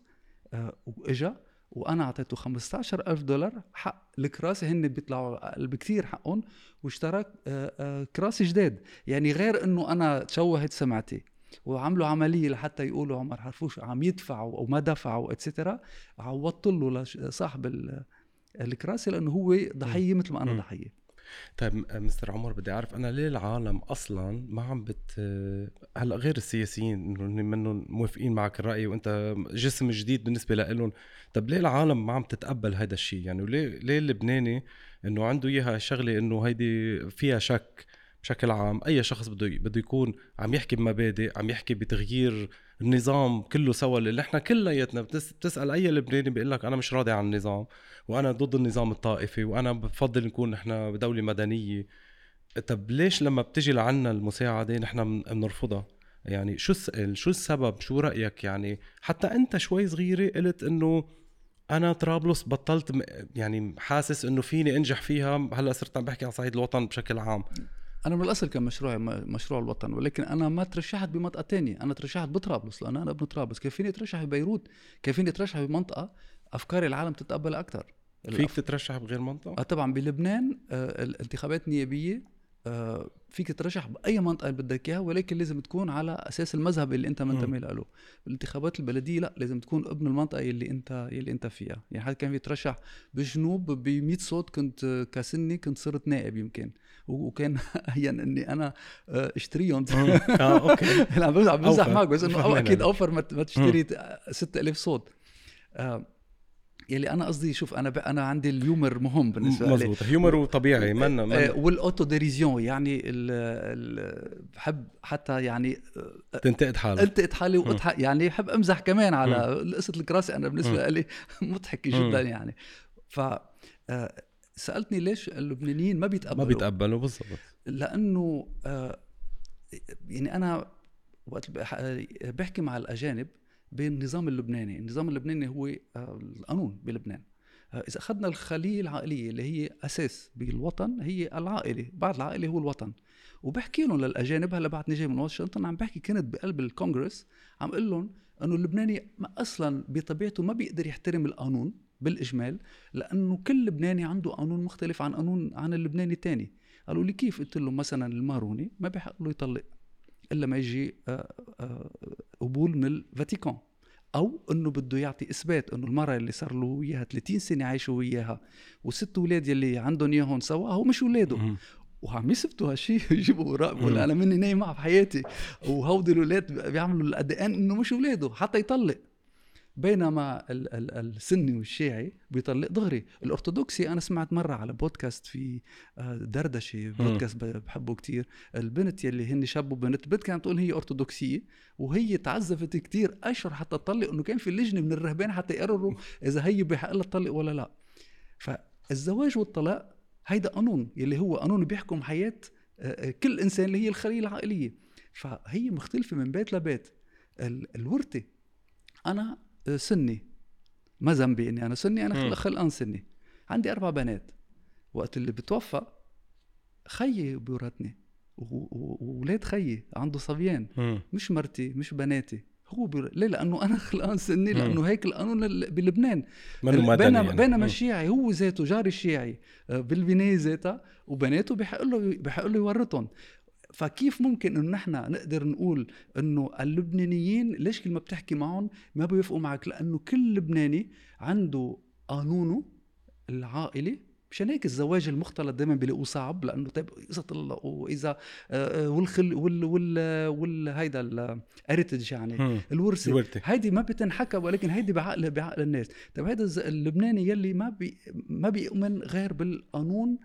آه، وإجا وأنا أعطيته 15000 دولار حق الكراسي هن بيطلعوا أقل بكثير حقهم واشترى آه، كراسي جداد. يعني غير إنه أنا تشوهت سمعتي وعملوا عملية لحتى يقولوا عمر حرفوش عم يدفعوا أو ما دفعوا اتسترا عوضت له لصاحب الكراسي لأنه هو ضحية مثل ما أنا ضحية. طيب مستر عمر بدي أعرف أنا ليه العالم أصلا ما عم بت هلأ غير السياسيين إنه منهم موافقين معك الرأي وأنت جسم جديد بالنسبة لهم طيب ليه العالم ما عم تتقبل هذا الشيء يعني وليه ليه اللبناني إنه عنده إياها شغلة إنه هيدي فيها شك بشكل عام؟ أي شخص بده بده يكون عم يحكي بمبادئ عم يحكي بتغيير النظام كله سوا اللي إحنا كلياتنا بتسأل أي لبناني بيقول لك أنا مش راضي عن النظام وأنا ضد النظام الطائفي وأنا بفضل نكون نحن بدولة مدنية. طب ليش لما بتجي لعنا المساعدة نحن بنرفضها؟ يعني شو شو السبب؟ شو رأيك؟ يعني حتى أنت شوي صغيرة قلت إنه أنا طرابلس بطلت يعني حاسس إنه فيني أنجح فيها هلأ صرت عم بحكي على صعيد الوطن بشكل عام. أنا من الأصل كان مشروع مشروع الوطن ولكن أنا ما ترشحت بمنطقة تانية. أنا ترشحت بطرابلس لأنه أنا ابن طرابلس. كيف فيني أترشح ببيروت كيف فيني أترشح بمنطقه افكار العالم تتقبلها أكثر فيك تترشح بغير منطقة؟ آه طبعا بلبنان آه الانتخابات النيابية آه فيك تترشح بأي منطقة بدك إياها ولكن لازم تكون على أساس المذهب اللي أنت منتمي له. بالانتخابات البلدية لا لازم تكون ابن المنطقة اللي أنت اللي أنت فيها. يعني حد كان بيترشح بالجنوب ب 100 صوت كنت كسني كنت صرت نائب يمكن. وكان *laughs* يعني إني أنا آه، اشتريهم. آه. okay. *laughs* عم بمزح معك بس إنه أكيد أوفر ما تشتري 6000 صوت. آه يلي أنا قصدي شوف أنا ب... أنا عندي ال humour مهم بالنسبة لي. مزبوط. humour طبيعي منا آه، من وال autodérision يعني ال... ال... بحب حتى يعني تنتقد حالك. ألتقط حالي وأضحك يعني بحب أمزح كمان على قصة الكراسي أنا بالنسبة لي *laughs* مضحكة جدا يعني. ف آه، سألتني ليش اللبنانيين ما بيتقبلوا ما بيتقبلوا بالضبط لأنه آه، يعني أنا وقت بح- بحكي مع الأجانب بالنظام اللبناني، النظام اللبناني هو آه، القانون بلبنان. آه، إذا أخذنا الخلية العائلية اللي هي أساس بالوطن هي العائلة، بعد العائلة هو الوطن. وبحكي لهم للأجانب هلا بعدني جاي من واشنطن عم بحكي كنت بقلب الكونغرس عم أقول لهم إنه اللبناني ما أصلا بطبيعته ما بيقدر يحترم القانون بالإجمال لأنه كل لبناني عنده قانون مختلف عن قانون عن اللبناني الثاني قالوا لي كيف؟ قلت لهم مثلا الماروني ما بيحق له يطلق إلا ما يجي آه، آه، قبول من الفاتيكان. أو إنه بده يعطي إثبات إنه المرأة اللي صار له وياها 30 سنة عايشوا وياها وست أولاد يلي عندهم إياهم سوا هو مش أولاده. وعم يثبتوا هالشيء *laughs* يجيبوا وراء بقول. أنا مني نايم معه بحياتي. وهودي الأولاد بيعملوا الادي ان إنه مش أولاده حتى يطلق. بينما ال- ال- السني والشيعي بيطلق دغري الأرثوذكسي أنا سمعت مرة على بودكاست في آه، دردشة بودكاست بحبه كتير. البنت يلي هن شاب وبنت البنت كانت تقول هي أرثوذكسية وهي تعذبت كتير أشهر حتى تطلق إنه كان في لجنة من الرهبان حتى يقرروا إذا هي بحق لها تطلق ولا لا. فالزواج والطلاق هيدا قانون يلي هو قانون بيحكم حياة آه، آه، كل إنسان اللي هي الخلية العائلية. فهي مختلفة من بيت لبيت. ال- الورثة أنا آه، سني. ما ذنبي إني أنا سني أنا خلقان سني. عندي أربع بنات. وقت اللي بتوفى خيي بيورثني. وولاد خيي عنده صبيان. مم. مش مرتي مش بناتي. هو بير... ليه؟ لأنه أنا *laughs* خلقان سني. لأنه هيك القانون ال- بلبنان. منه بينما يعني. بينما مم. الشيعي هو ذاته جاري الشيعي آه، بالبنايه ذاتها وبناته بحق له بحق له يورثهم. فكيف ممكن إنه نحن نقدر نقول إنه اللبنانيين ليش كل ما بتحكي معهم ما بيوافقوا معك لأنه كل لبناني عنده قانونه العائلي مشان هيك الزواج المختلط دائما بيلاقوه صعب لأنه طيب إذا طلقوا وإذا آه، آه، والخل وال وال وال هيدا يعني. الورثة الورثة. هيدي ما بتنحكى ولكن هيدي بعقل بعقل الناس طيب هيدا اللبناني يلي ما بي ما بيؤمن غير بالقانون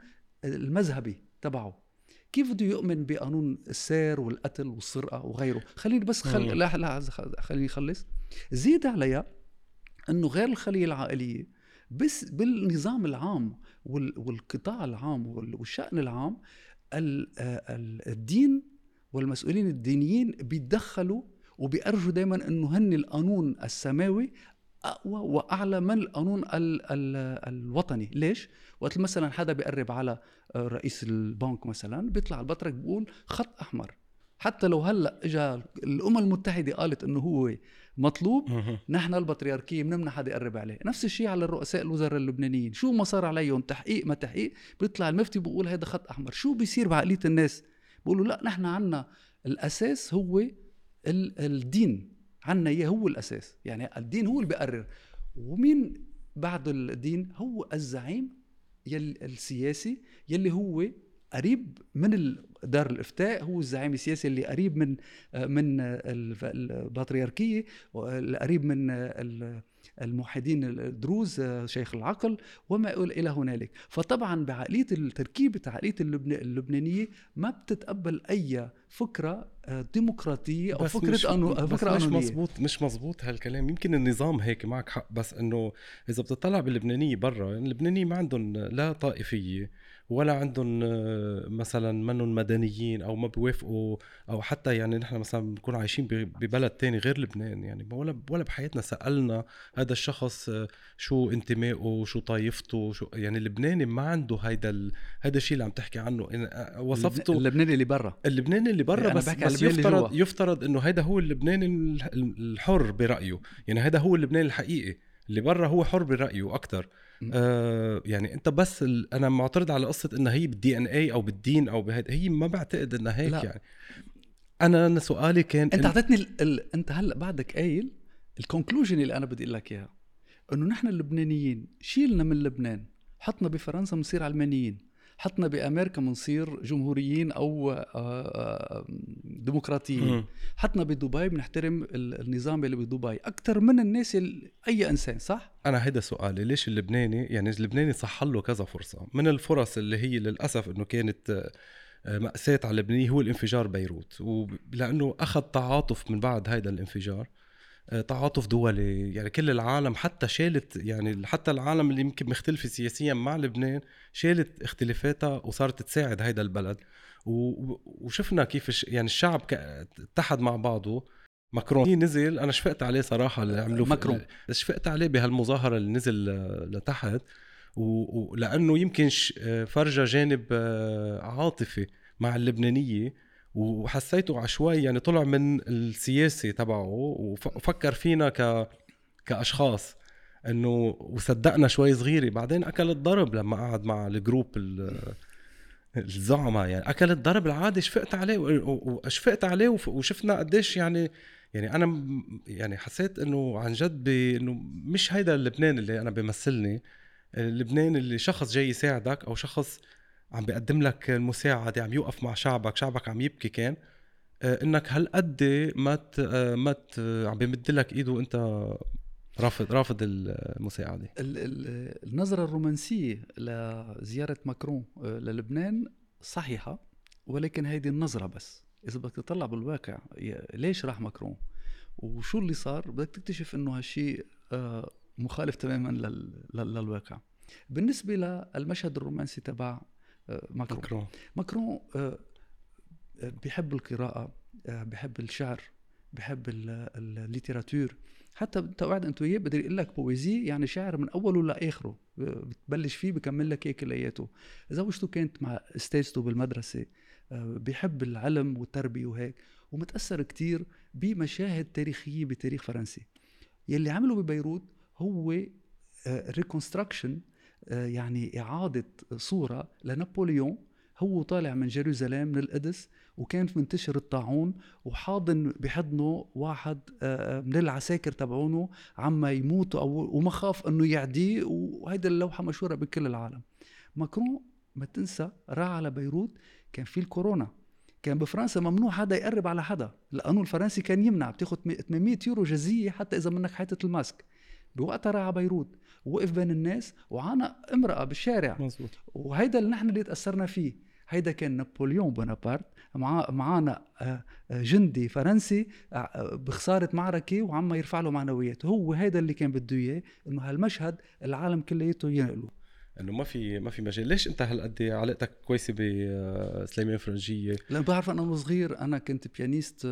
المذهبي تبعه كيف بده يؤمن بقانون السير والقتل والسرقه وغيره؟ خليني بس. خل... لا لا خليني اخلص زيد عليها إنه غير الخلية العائلية بس بالنظام العام وال... والقطاع العام وال... والشأن العام ال... ال- الدين والمسؤولين الدينيين بيتدخلوا وبيأرجوا دائما إنه هن القانون السماوي أقوى وأعلى من القانون ال... ال... الوطني. ليش؟ وقت مثلا حدا بيقرب على رئيس البنك مثلا بيطلع البطرك بيقول خط أحمر. حتى لو هلأ اجى الأمم المتحدة قالت إنه هو مطلوب. نحن البطريركية بنمنع حدا يقرب عليه. نفس الشيء على الرؤساء الوزراء اللبنانيين. شو ما صار عليهم؟ تحقيق ما تحقيق؟ بيطلع المفتي بيقول هذا خط أحمر. شو بيصير بعقلية الناس؟ بيقولوا لأ نحن عنا الأساس هو ال- الدين. عنا إياه هو الأساس. يعني الدين هو اللي بيقرر. ومين بعد الدين؟ هو الزعيم يل السياسي يلي هو قريب من دار الإفتاء هو الزعيم السياسي اللي قريب من من الف- البطريركية القريب من ال- الموحدين الدروز شيخ العقل وما إلى هنالك. فطبعا بعقلية تركيبه عقليه اللبن- اللبنانية ما بتتقبل أي فكرة ديمقراطية أو بس فكرة مش أنو بس فكرة مش مزبوط مش مزبوط هالكلام. يمكن النظام هيك معك حق بس إنه إذا بتطلع باللبنانية برا اللبنانية ما عندهم لا طائفية ولا عندهم مثلا منهم مدنيين أو ما بيوافقوا أو حتى يعني نحن مثلا بنكون عايشين ببلد تاني غير لبنان يعني ولا ولا بحياتنا سألنا هذا الشخص شو انتمائه شو طائفته شو يعني اللبناني ما عنده هيدا ال... هيدا الشيء اللي عم تحكي عنه. وصفته اللبناني اللي برا. اللبناني اللي برا أنا بس بس يفترض. يفترض إنه هيدا هو اللبناني الح- الحر برأيه. يعني هيدا هو اللبناني الحقيقي. اللي برا هو حر برايه أكثر. آه يعني أنت بس ال... أنا معترض على قصة انها هي بال DNA أو بالدين أو بهيدا هي ما بعتقد إنها هيك لا. يعني أنا أنا سؤالي كان أنت أعطيتني ال... ال... أنت هلأ بعدك قايل ال conclusion اللي أنا بدي أقول لك إياها إنه نحن اللبنانيين شيلنا من لبنان حطنا بفرنسا بنصير علمانيين حطنا بأمريكا بنصير جمهوريين أو آه، آه، ديمقراطيين. حطنا بدبي بنحترم النظام اللي بدبي. أكثر من الناس أي إنسان صح؟ أنا هيدا سؤالي ليش اللبناني يعني اللبناني صح له كذا فرصة؟ من الفرص اللي هي للأسف إنه كانت مأساة على اللبنانية هو الانفجار بيروت. ولأنه أخذ تعاطف من بعد هيدا الانفجار. آه، تعاطف دولي. يعني كل العالم حتى شالت يعني حتى العالم اللي يمكن مختلفة سياسيا مع لبنان شالت اختلافاتها وصارت تساعد هيدا البلد. وشفنا كيف يعني الشعب اتحد مع بعضه. ماكرون نزل أنا شفقت عليه صراحة اللي عملوه ماكرون. شفقت عليه بهالمظاهرة اللي نزل لتحت. ولأنه يمكن آه، فرجى جانب آه، عاطفي مع اللبنانية. وحسيته عشوائي يعني طلع من السياسة تبعه وفكر فينا ك كأشخاص إنه وصدقنا شوي صغيرة. بعدين أكل الضرب لما قعد مع الجروب الزعماء يعني أكل الضرب العادي شفقت عليه وشفقت عليه وشفنا قديش يعني يعني أنا يعني حسيت إنه عن جد إنه مش هيدا اللبنان اللي أنا بيمثلني اللبنان اللي شخص جاي يساعدك أو شخص عم بيقدم لك المساعده عم يوقف مع شعبك شعبك عم يبكي كان. آه، إنك هالقد ما آه، ما عم بيمد لك إيده وأنت رافض رافض المساعدة؟ النظرة الرومانسية لزيارة ماكرون آه، للبنان صحيحة ولكن هيدي النظرة بس. إذا بدك تطلع بالواقع ليش راح ماكرون؟ وشو اللي صار؟ بدك تكتشف إنه هالشيء مخالف تماما للواقع. بالنسبة للمشهد الرومانسي تبع ماكرون. ماكرون, ماكرون آه، آه، بيحب القراءة آه، بيحب الشعر بيحب ال littérature حتى انت قاعد انت وياه بقدر يقول لك poésie يعني شعر من أوله لاخره بتبلش فيه بكمل لك اياه كلياته زوجته كانت مع إستاذته بالمدرسة بيحب العلم والتربية وهيك ومتأثر كتير بمشاهد تاريخية بتاريخ فرنسي. يلي عمله ببيروت هو reconstruction يعني إعادة صورة لنابليون. هو طالع من Jerusalem من القدس وكان منتشر الطاعون وحاضن بحضنه واحد آه، آه، من العساكر تبعونه عما يموتوا أو وما خاف إنه يعديه. وهيدي اللوحة مشهورة بكل العالم. ماكرون ما تنسى راح على بيروت. كان في الكورونا. كان بفرنسا ممنوع حدا يقرب على حدا. لأنه الفرنسي كان يمنع. بتاخذ 800 يورو جزية حتى إذا منك حاطط ال mask. بوقتها راح على بيروت. وقف بين الناس وعانق امرأة بالشارع. مزبوط. وهيدا اللي نحن اللي تأثرنا فيه. هيدا كان نابليون بونابرت مع معانا آه، آه، جندي فرنسي آه، بخسارة معركة وعم يرفع له معنوياته هو هيدا اللي كان بده إياه إنه هالمشهد العالم كلياته ينقله. إنه ما في ما في مجال. ليش أنت هالقد علاقتك كويسة بسليمان فرنجية؟ لأن بعرف أنا وصغير أنا كنت pianiste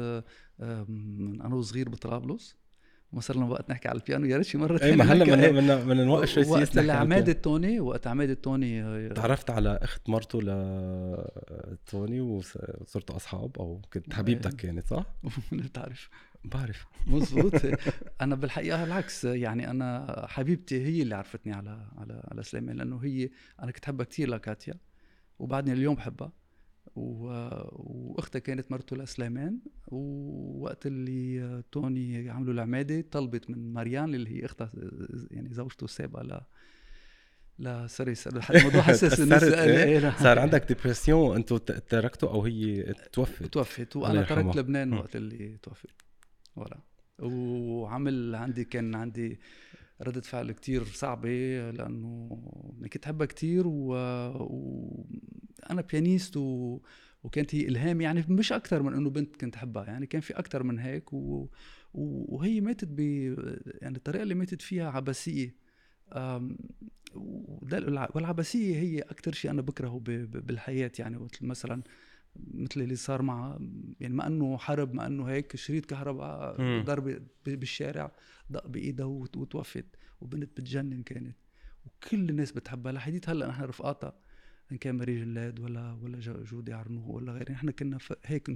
أنا وصغير بطرابلس. ما صرنا وقت نحكي على البيانو. يا ريت شي مره ما هلا بدنا بدنا بدنا نوقف شوي وقت عم عدد التوني وقت عماد التوني آه، تعرفت على أخت مرته لتوني وصرتوا أصحاب أو كنت حبيبتك كانت صح؟ *laughs* بتعرف بعرف. مزبوط *laughs* أنا بالحقيقة العكس يعني أنا حبيبتي هي اللي عرفتني على على على سليمان لأنه هي أنا كنت حبها كثير لكاتيا وبعدني اليوم بحبها. واختها كانت مرته لسليمان ووقت اللي توني عملوا العمادة طلبت من مريان اللي هي أختها يعني زوجته السابقة ل لا sorry الموضوع حساس *laughs* *laughs* صار عندك dépression أنتوا تركتوا أو هي توفت؟ توفت وأنا تركت لبنان وقت اللي توفت. ولا. وعمل عندي كان عندي ردة فعل كتير صعبة لأنه كنت أحبها كتير و... وأنا pianiste و... وكانت هي إلهام يعني مش أكثر من إنه بنت كنت أحبها يعني كان في أكثر من هيك و... وهي ماتت ب يعني الطريقة اللي ماتت فيها عباسية. والعباسية هي أكثر شيء أنا بكرهه بالحياة يعني مثلا مثل اللي صار مع يعني ما أنه حرب ما أنه هيك شريط كهرباء ضرب بالشارع دق بايدها وتوفت وبنت بتجنن كانت. وكل الناس بتحبها. لحديت هلأ نحن رفقاتها إن كان ماري جلاد ولا ولا جودي عرنو ولا غيره نحن كنا هيك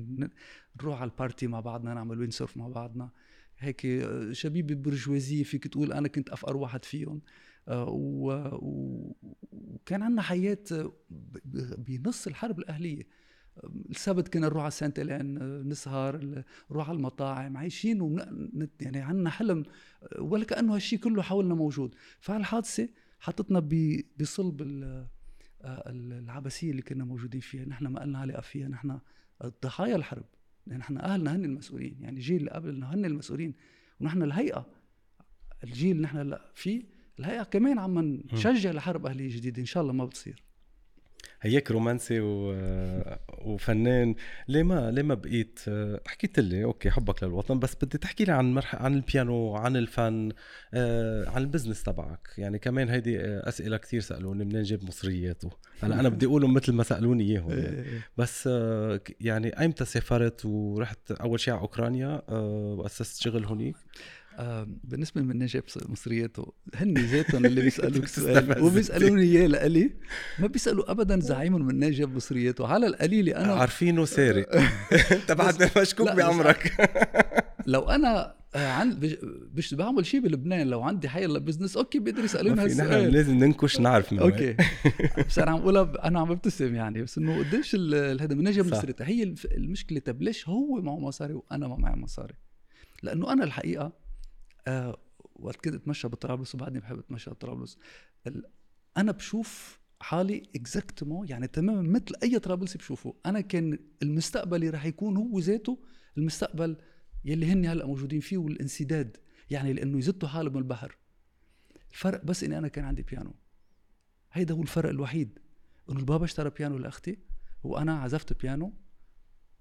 نروح على ال party مع بعضنا نعمل windsurf مع بعضنا. هيك شبيبة برجوازية فيك تقول أنا كنت أفقر واحد فيهم. آه، وكان عندنا حياة بنص الحرب الأهلية. السبت كنا نروح على سانت إلين نسهر نروح على المطاعم عايشين ون... يعني عندنا حلم ولا كأنه هالشيء كله حولنا موجود. فالحادثه حطتنا بصلب آه، العبثيه اللي كنا موجودين فيها. نحن ما قلنا علاقه فيها نحن ضحايا الحرب. نحن أهلنا هن المسؤولين. يعني الجيل اللي قبلنا هن المسؤولين. ونحن الهيئة الجيل اللي نحن هلا فيه الهيئة كمان عم نشجع لحرب أهلية جديدة إن شاء الله ما بتصير. هيك رومانسي و... وفنان. ليه ما ليه ما بقيت حكيت لي okay حبك للوطن بس بدي تحكي لي عن مرح... عن البيانو عن الفن آه، عن ال business تبعك. يعني كمان هيدي أسئلة كثير سألوني منين جاب مصرياته هلا أنا بدي أقولهم مثل ما سألوني إياهم يعني. *laughs* إيه. بس آه، يعني أيمتى سافرت ورحت أول شيء على أوكرانيا؟ آه، وأسست شغل هونيك بالنسبة من نجاب مصرياته هن ذاتهم اللي *laughs* بيسالوك سؤال وبيسألوني اياه لألي ما بيسألوا ابدا زعيمهم من نجاب مصرياته. على القليله أنا عارفينه سارق انت بعد مشكوك بعمرك. *laughs* لو أنا آه، عن مش بعمل شيء بلبنان لو عندي حي business okay بيقدروا يسألوني هالسؤال. لازم ننكش نعرف okay. بس أنا عم بقولها أنا عم ببتسم يعني بس إنه قديش هذا من نجم مصريته هي المشكلة طب ليش هو معه مصاري وأنا ما معي مصاري؟ لأنه أنا الحقيقة آه وقت كنت اتمشى بطرابلس وبعدني بحب اتمشى بطرابلس أنا بشوف حالي اكزاكتمون يعني تماما مثل أي طرابلسي بشوفه. أنا كان المستقبلي رح يكون هو ذاته المستقبل يلي هن هلأ موجودين فيه والانسداد يعني لأنه يزتوا حالهم البحر. الفرق بس إني أنا كان عندي بيانو هيدا هو الفرق الوحيد إنه البابا اشترى بيانو لأختي وأنا عزفت بيانو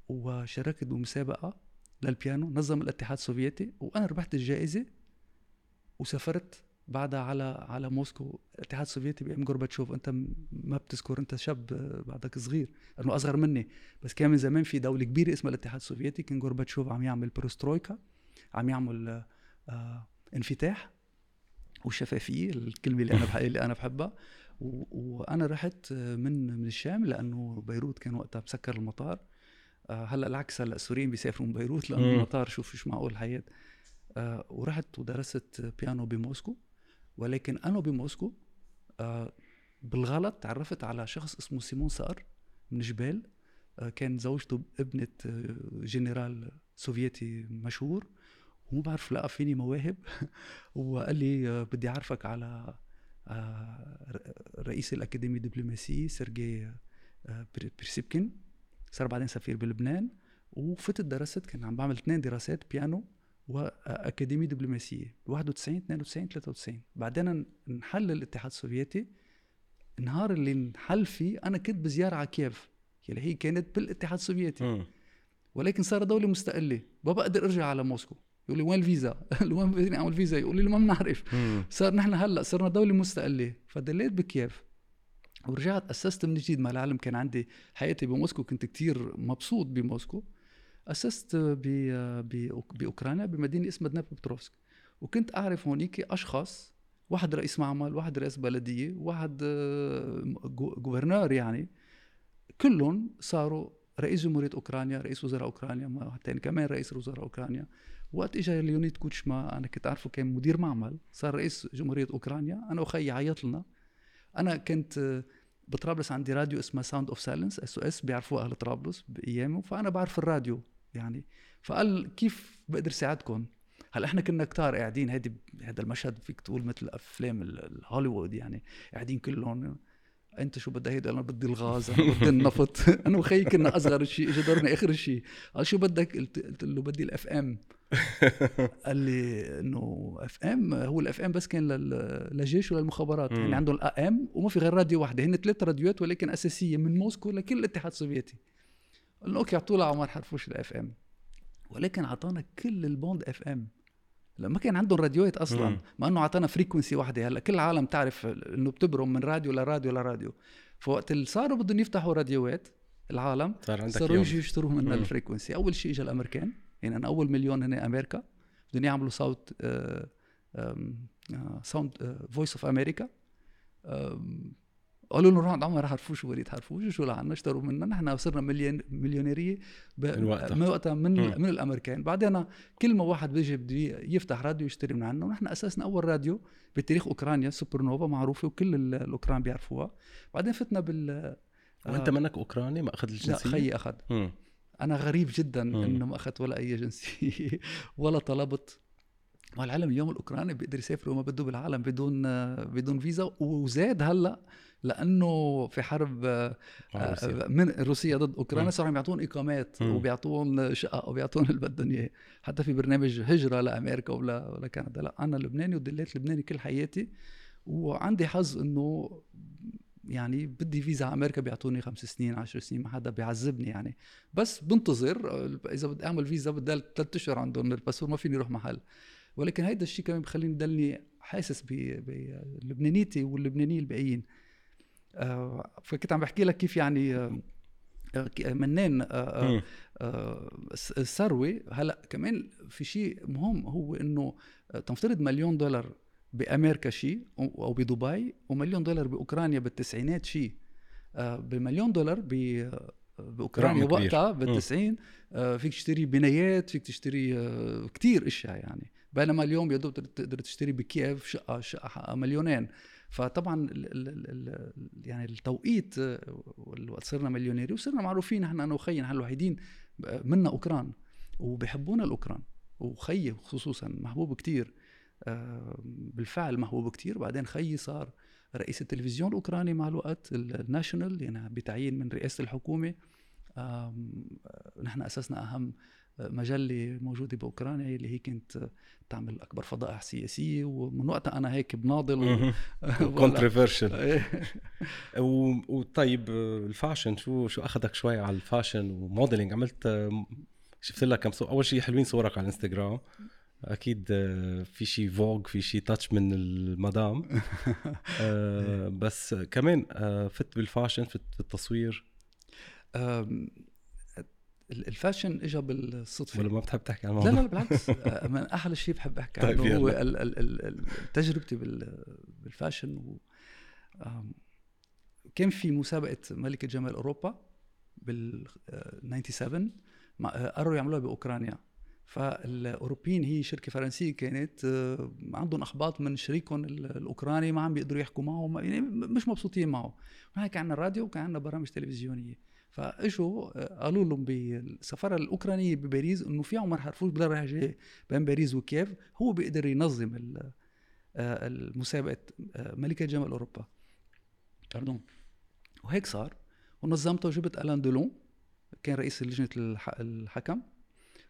وشاركت بمسابقة. للبيانو نظم الاتحاد السوفيتي وأنا ربحت الجائزة وسافرت بعدها على على موسكو. الاتحاد السوفيتي بإيام غورباتشوف أنت ما بتذكر أنت شاب بعدك صغير انه أصغر مني. بس كان من زمان في دولة كبيرة اسمها الاتحاد السوفيتي كان غورباتشوف عم يعمل بروسترويكا عم يعمل آه انفتاح وشفافية الكلمة اللي أنا اللي أنا بحبها. وأنا رحت من من الشام لأنه بيروت كان وقتها مسكر المطار. آه، هلا العكس هلا السوريين بيسافروا من بيروت لأنه المطار شوف مش معقول الحياة آه ورحت ودرست بيانو بموسكو ولكن أنا بموسكو آه بالغلط تعرفت على شخص اسمه سيمون سأر من جبال. آه كان زوجته ابنة آه، جنرال سوفيتي مشهور. وما بعرف لقى فيني مواهب. *laughs* وقال لي آه، بدي أعرفك على رئيس الاكاديميه الدبلوماسيه سيرجي بيرسيبكين صار بعدين سفير بلبنان وفتت درست كان عم بعمل اثنين دراسات بيانو وأكاديمية دبلوماسية 91 92 93 بعدين انحل الاتحاد السوفيتي. النهار اللي انحل فيه أنا كنت بزيارة على كييف يلي هي كانت بالاتحاد السوفيتي. ولكن صار دولة مستقلة. ما بقدر أرجع على موسكو. يقول لي وين الفيزا؟ *laughs* وين بدي أعمل فيزا؟ يقول لي ما بنعرف. صار نحن هلأ صرنا دولة مستقلة. فدليت بكييف. ورجعت أسست من جديد. مع العلم كان عندي حياتي بموسكو كنت كتير مبسوط بموسكو. أسست بأوكرانيا بمدينة اسمها دنيبروبتروفسك وكنت أعرف هونيك أشخاص واحد رئيس معمل واحد رئيس بلدية واحد gouverneur يعني. كلهم صاروا رئيس جمهورية أوكرانيا رئيس وزراء أوكرانيا واحد كمان رئيس وزراء أوكرانيا. وقت اجى ليونيد كوتشما أنا كنت أعرفه كان مدير معمل صار رئيس جمهورية أوكرانيا. أنا وخيي عيط لنا أنا كنت بطرابلس عندي راديو اسمه Sound of Silence SOS بيعرفوه أهل طرابلس بايامه فأنا بعرف الراديو يعني. فقال كيف بقدر ساعدكم؟ هلأ إحنا كنا كتار قاعدين هيدي هذا المشهد فيك تقول مثل أفلام الهوليوود يعني قاعدين كلهم. انت شو بدك هيدا؟ أنا بدي الغاز أنا بدي النفط. *laughs* أنا وخيي كنا أصغر شيء اجى دورنا آخر شيء. قال شو بدك؟ قلت له بدي ال FM *laughs* قال لي إنه FM هو ال FM بس كان للجيش وللمخابرات. يعني عندهم ال AM وما في غير راديو واحدة. هن ثلاث راديوات ولكن أساسية من موسكو لكل الاتحاد السوفيتي. قلنا okay اعطوا لعمر حرفوش ال FM ولكن أعطانا كل ال bande FM ما كان عندهم راديوات أصلا ما إنه أعطانا frequency واحدة هلأ كل العالم تعرف إنه بتبرم من راديو لراديو لراديو. فوقت اللي صاروا بدهم يفتحوا راديوات العالم صار عندك صاروا يجوا يشتروا منا ال frequency أول شيء اجى الأمريكان يعني أنا أول مليون هنا أمريكا بدهم يعملوا صوت sound Voice of America قالوا له روح عند عمر حرفوش ووليد حرفوش شو لعنا اشتروا منا نحن صرنا مليون مليونيرية من وقتها. من وقتها من, من الأمريكان. بعدين كل ما واحد بيجي بده يفتح راديو يشتري من عنا ونحن اساسنا أول راديو بتاريخ أوكرانيا سوبر نوفا معروفة وكل الأوكران بيعرفوها. بعدين فتنا بال وانت منك أوكراني؟ ما اخذ الجنسية؟ لا خيي أخذ. أنا غريب جدا إنه ما أخذت ولا أي جنسية *laughs* ولا طلبت. والعلم اليوم الأوكراني بيقدر يسافر وما بده بالعالم بدون بدون فيزا وزاد هلأ لأنه في حرب آه، روسيا. من روسيا ضد. أوكرانيا صاروا عم يعطون إقامات. وبيعطون شقق وبيعطون اللي بدهم اياه حتى في برنامج هجرة لأمريكا ولا ولا كندا لا أنا لبناني ودليت لبناني كل حياتي وعندي حظ إنه يعني بدي فيزا على أمريكا بيعطوني خمس سنين عشر سنين ما حدا بيعذبني يعني بس بنتظر آه، إذا بدي أعمل فيزا بدي ثلاث أشهر عندهم الباسبور ما فيني أروح محل ولكن هيدا الشيء كمان بخليني ضلني حاسس بلبنانيتي واللبنانيين الباقيين آه، فكنت عم بحكي لك كيف يعني آه، آه، منان آه، آه،. آه، الس- الثروة هلا كمان في شيء مهم هو إنه آه، تنفترض مليون دولار بأمريكا شيء أو بدبي ومليون دولار بأوكرانيا بالتسعينات شيء آه، بمليون دولار ب آه، بأوكرانيا. وقتها. بالتسعين آه، فيك تشتري بنايات فيك تشتري آه، كتير إشياء يعني بينما اليوم يا دوب تقدر- تشتري بكييف شقة شقة مليونين فطبعا ال ال ال يعني التوقيت آه، صرنا مليونيري وصرنا معروفين نحن أنا وخيي نحن الوحيدين منا أوكران وبحبونا الأوكران وخيي خصوصا محبوب كتير آه، بالفعل محبوب كتير. بعدين خيي صار رئيس التلفزيون الأوكراني مع الوقت ال- الناشونال يعني بتعيين من رئاسة الحكومة. آه، نحن أسسنا أهم مجله موجوده بأوكرانيا اللي هي كانت تعمل أكبر فضائح سياسية ومن وقتها أنا هيك بناضل. controversial *laughs* إيه. *laughs* وطيب ال fashion شو شو أخذك شوي على ال fashion و modeling؟ عملت شفت لك كم صور أول شيء حلوين صورك على الإنستغرام. أكيد في شيء فوق في شيء touch من المدام. *laughs* آه، بس كمان آه، فت بال fashion فت بالتصوير. الفاشن اجى بالصدفة. ولا ما بتحب تحكي عن لا الموضوع؟ لا بالعكس آه، من أحلى شيء بحب أحكي طيب عنه هو يلا. ال- ال- ال- ال- تجربتي بال- بالفاشن و كان في مسابقة ملكة جمال أوروبا بال آه، 97 مع- آه، قرروا يعملوها بأوكرانيا. فالأوروبيين هي شركة فرنسية كانت آه، عندهم احباط من شريكهم ال- الأوكراني ما عم بيقدروا يحكوا معه يعني مش مبسوطين معه كان عندنا راديو وكان عندنا برامج تلفزيونية. فاجوا آه، قالوا لهم بالسفاره الأوكرانية بباريس إنه في عمر حرفوش بدل رايح جاي بين باريس وكييف هو بيقدر ينظم آه، المسابقة آه، ملكة جمال أوروبا. pardon وهيك صار. ونظمته وجبت ألان دولون كان رئيس لجنة الح- الحكم.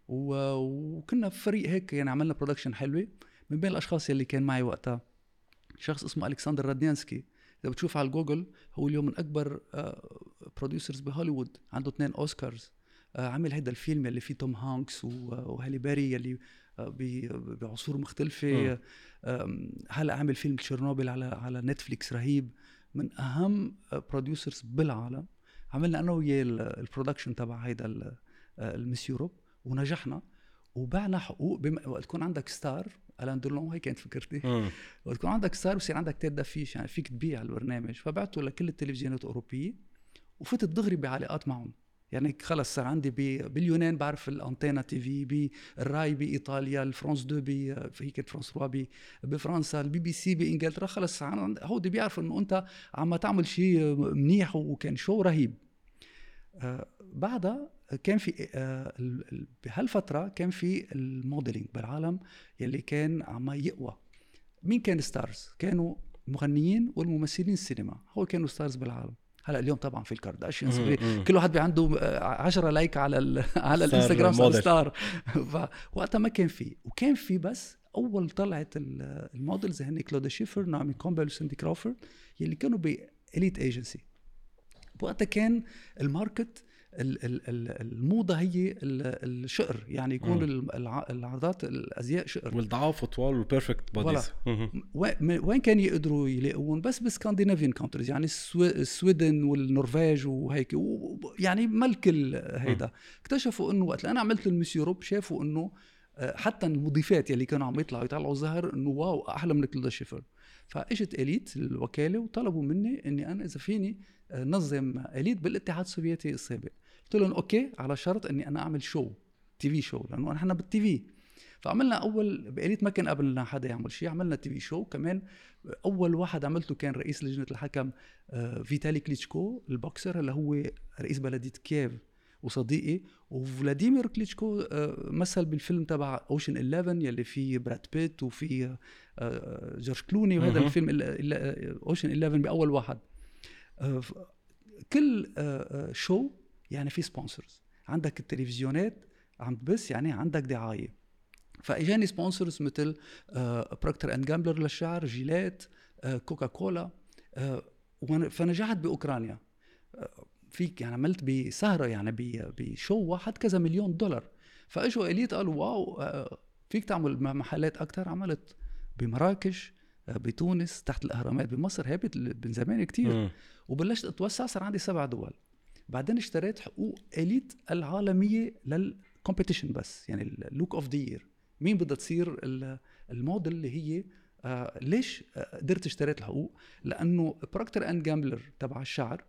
وكنا فريق هيك يعني عملنا production حلوة من بين الأشخاص يلي كان معي وقتها. شخص اسمه ألكسندر راديانسكي اذا بتشوف على جوجل هو اليوم من أكبر producers بهوليوود. عنده اثنين أوسكارز. آه، عمل هيدا الفيلم يلي فيه توم هانكس و- وهالي باري آه، ب- بعصور مختلفة. آم، هلأ عامل فيلم تشيرنوبل على على نتفليكس رهيب. من أهم producers بالعالم. عملنا أنا وياه ال- ال production تبع هيدا ال- آه، ال Miss Europe ونجحنا. وبعنا حقوق بما وقت تكون عندك star ألان دولون هي كانت فكرتي. يكون عندك star بصير عندك tête d'affiche يعني فيك تبيع البرنامج. فبعته لكل التلفزيونات الأوروبية وفتت دغري بعلاقات معهم. يعني خلص صار عندي باليونان بعرف ال Antenna TV بال RAI بإيطاليا الفرانس 2 ب هي كانت فرانس 3 ب- بفرنسا البي بي سي بانجلترا خلص هودي بيعرفوا إنه أنت عم تعمل شيء منيح وكان show رهيب. آه، بعدها كان في آه، ال- ال- بهالفترة كان في ال modeling بالعالم يلي كان عم يقوى. مين كان stars؟ كانوا المغنيين والممثلين السينما. هو كانوا stars بالعالم. هلأ اليوم طبعا في ال Kardashians. كل واحد عنده 10 like على ال على الإنستغرام صار. star. فوقتها ما كان في. وكان في بس أول طلعت ال- ال models هن كلودا شيفر نعمي كومبل وسندي كروفورد يلي كانوا ب Elite agency. بوقتها كان ال market ال- ال- ال- الموضة هي ال- الشقر يعني يكون مم. ال- الع- العادات الأزياء شقر. والضعاف وطوال وال perfect bodies وين كان يقدروا يلاقوهم؟ بس ب Scandinavian countries يعني السو- ال Sweden والنرويج وهيك يعني ملك هيدا. اكتشفوا إنه وقت أنا عملت ال Miss Europe شافوا إنه آه، حتى المضيفات يلي كانوا عم يطلعوا يطلعوا ظهر إنه wow أحلى من كلودا شيفر فإجت Elite الوكالة وطلبوا مني إني أنا إذا فيني آه، نظم Elite بالاتحاد السوفيتي السابق. قلت لهم okay على شرط إني أنا أعمل show TV show لأنه نحن بال TV فعملنا أول بقيت ما كان قبلنا حدا يعمل شيء عملنا TV show كمان أول واحد عملته كان رئيس لجنة الحكم آه، فيتالي كليتشكو البوكسر اللي هو رئيس بلدية كييف وصديقي. وفلاديمير كليتشكو آه، مثل بالفيلم تبع Ocean 11 يلي فيه براد بيت وفيه آه، جورج كلوني وهذا. الفيلم Ocean 11 بأول واحد. كل show يعني في sponsors عندك التلفزيونات عم تبث يعني عندك دعاية. فإجاني sponsors مثل Procter and Gamble للشعر Gillette Coca-Cola فنجحت بأوكرانيا. فيك يعني عملت بسهرة يعني ب show واحد كذا مليون دولار. فإجوا Elite قالوا wow فيك تعمل محلات أكثر عملت بمراكش بتونس تحت الأهرامات بمصر. هابط من زمان كتير. وبلشت أتوسع صار عندي سبع دول. بعدين اشتريت حقوق Elite العالمية لل competition بس يعني ال Look of the Year مين بدها تصير الموديل اللي هي آه ليش قدرت اشتريت الحقوق؟ لأنه Procter and Gamble تبع الشعر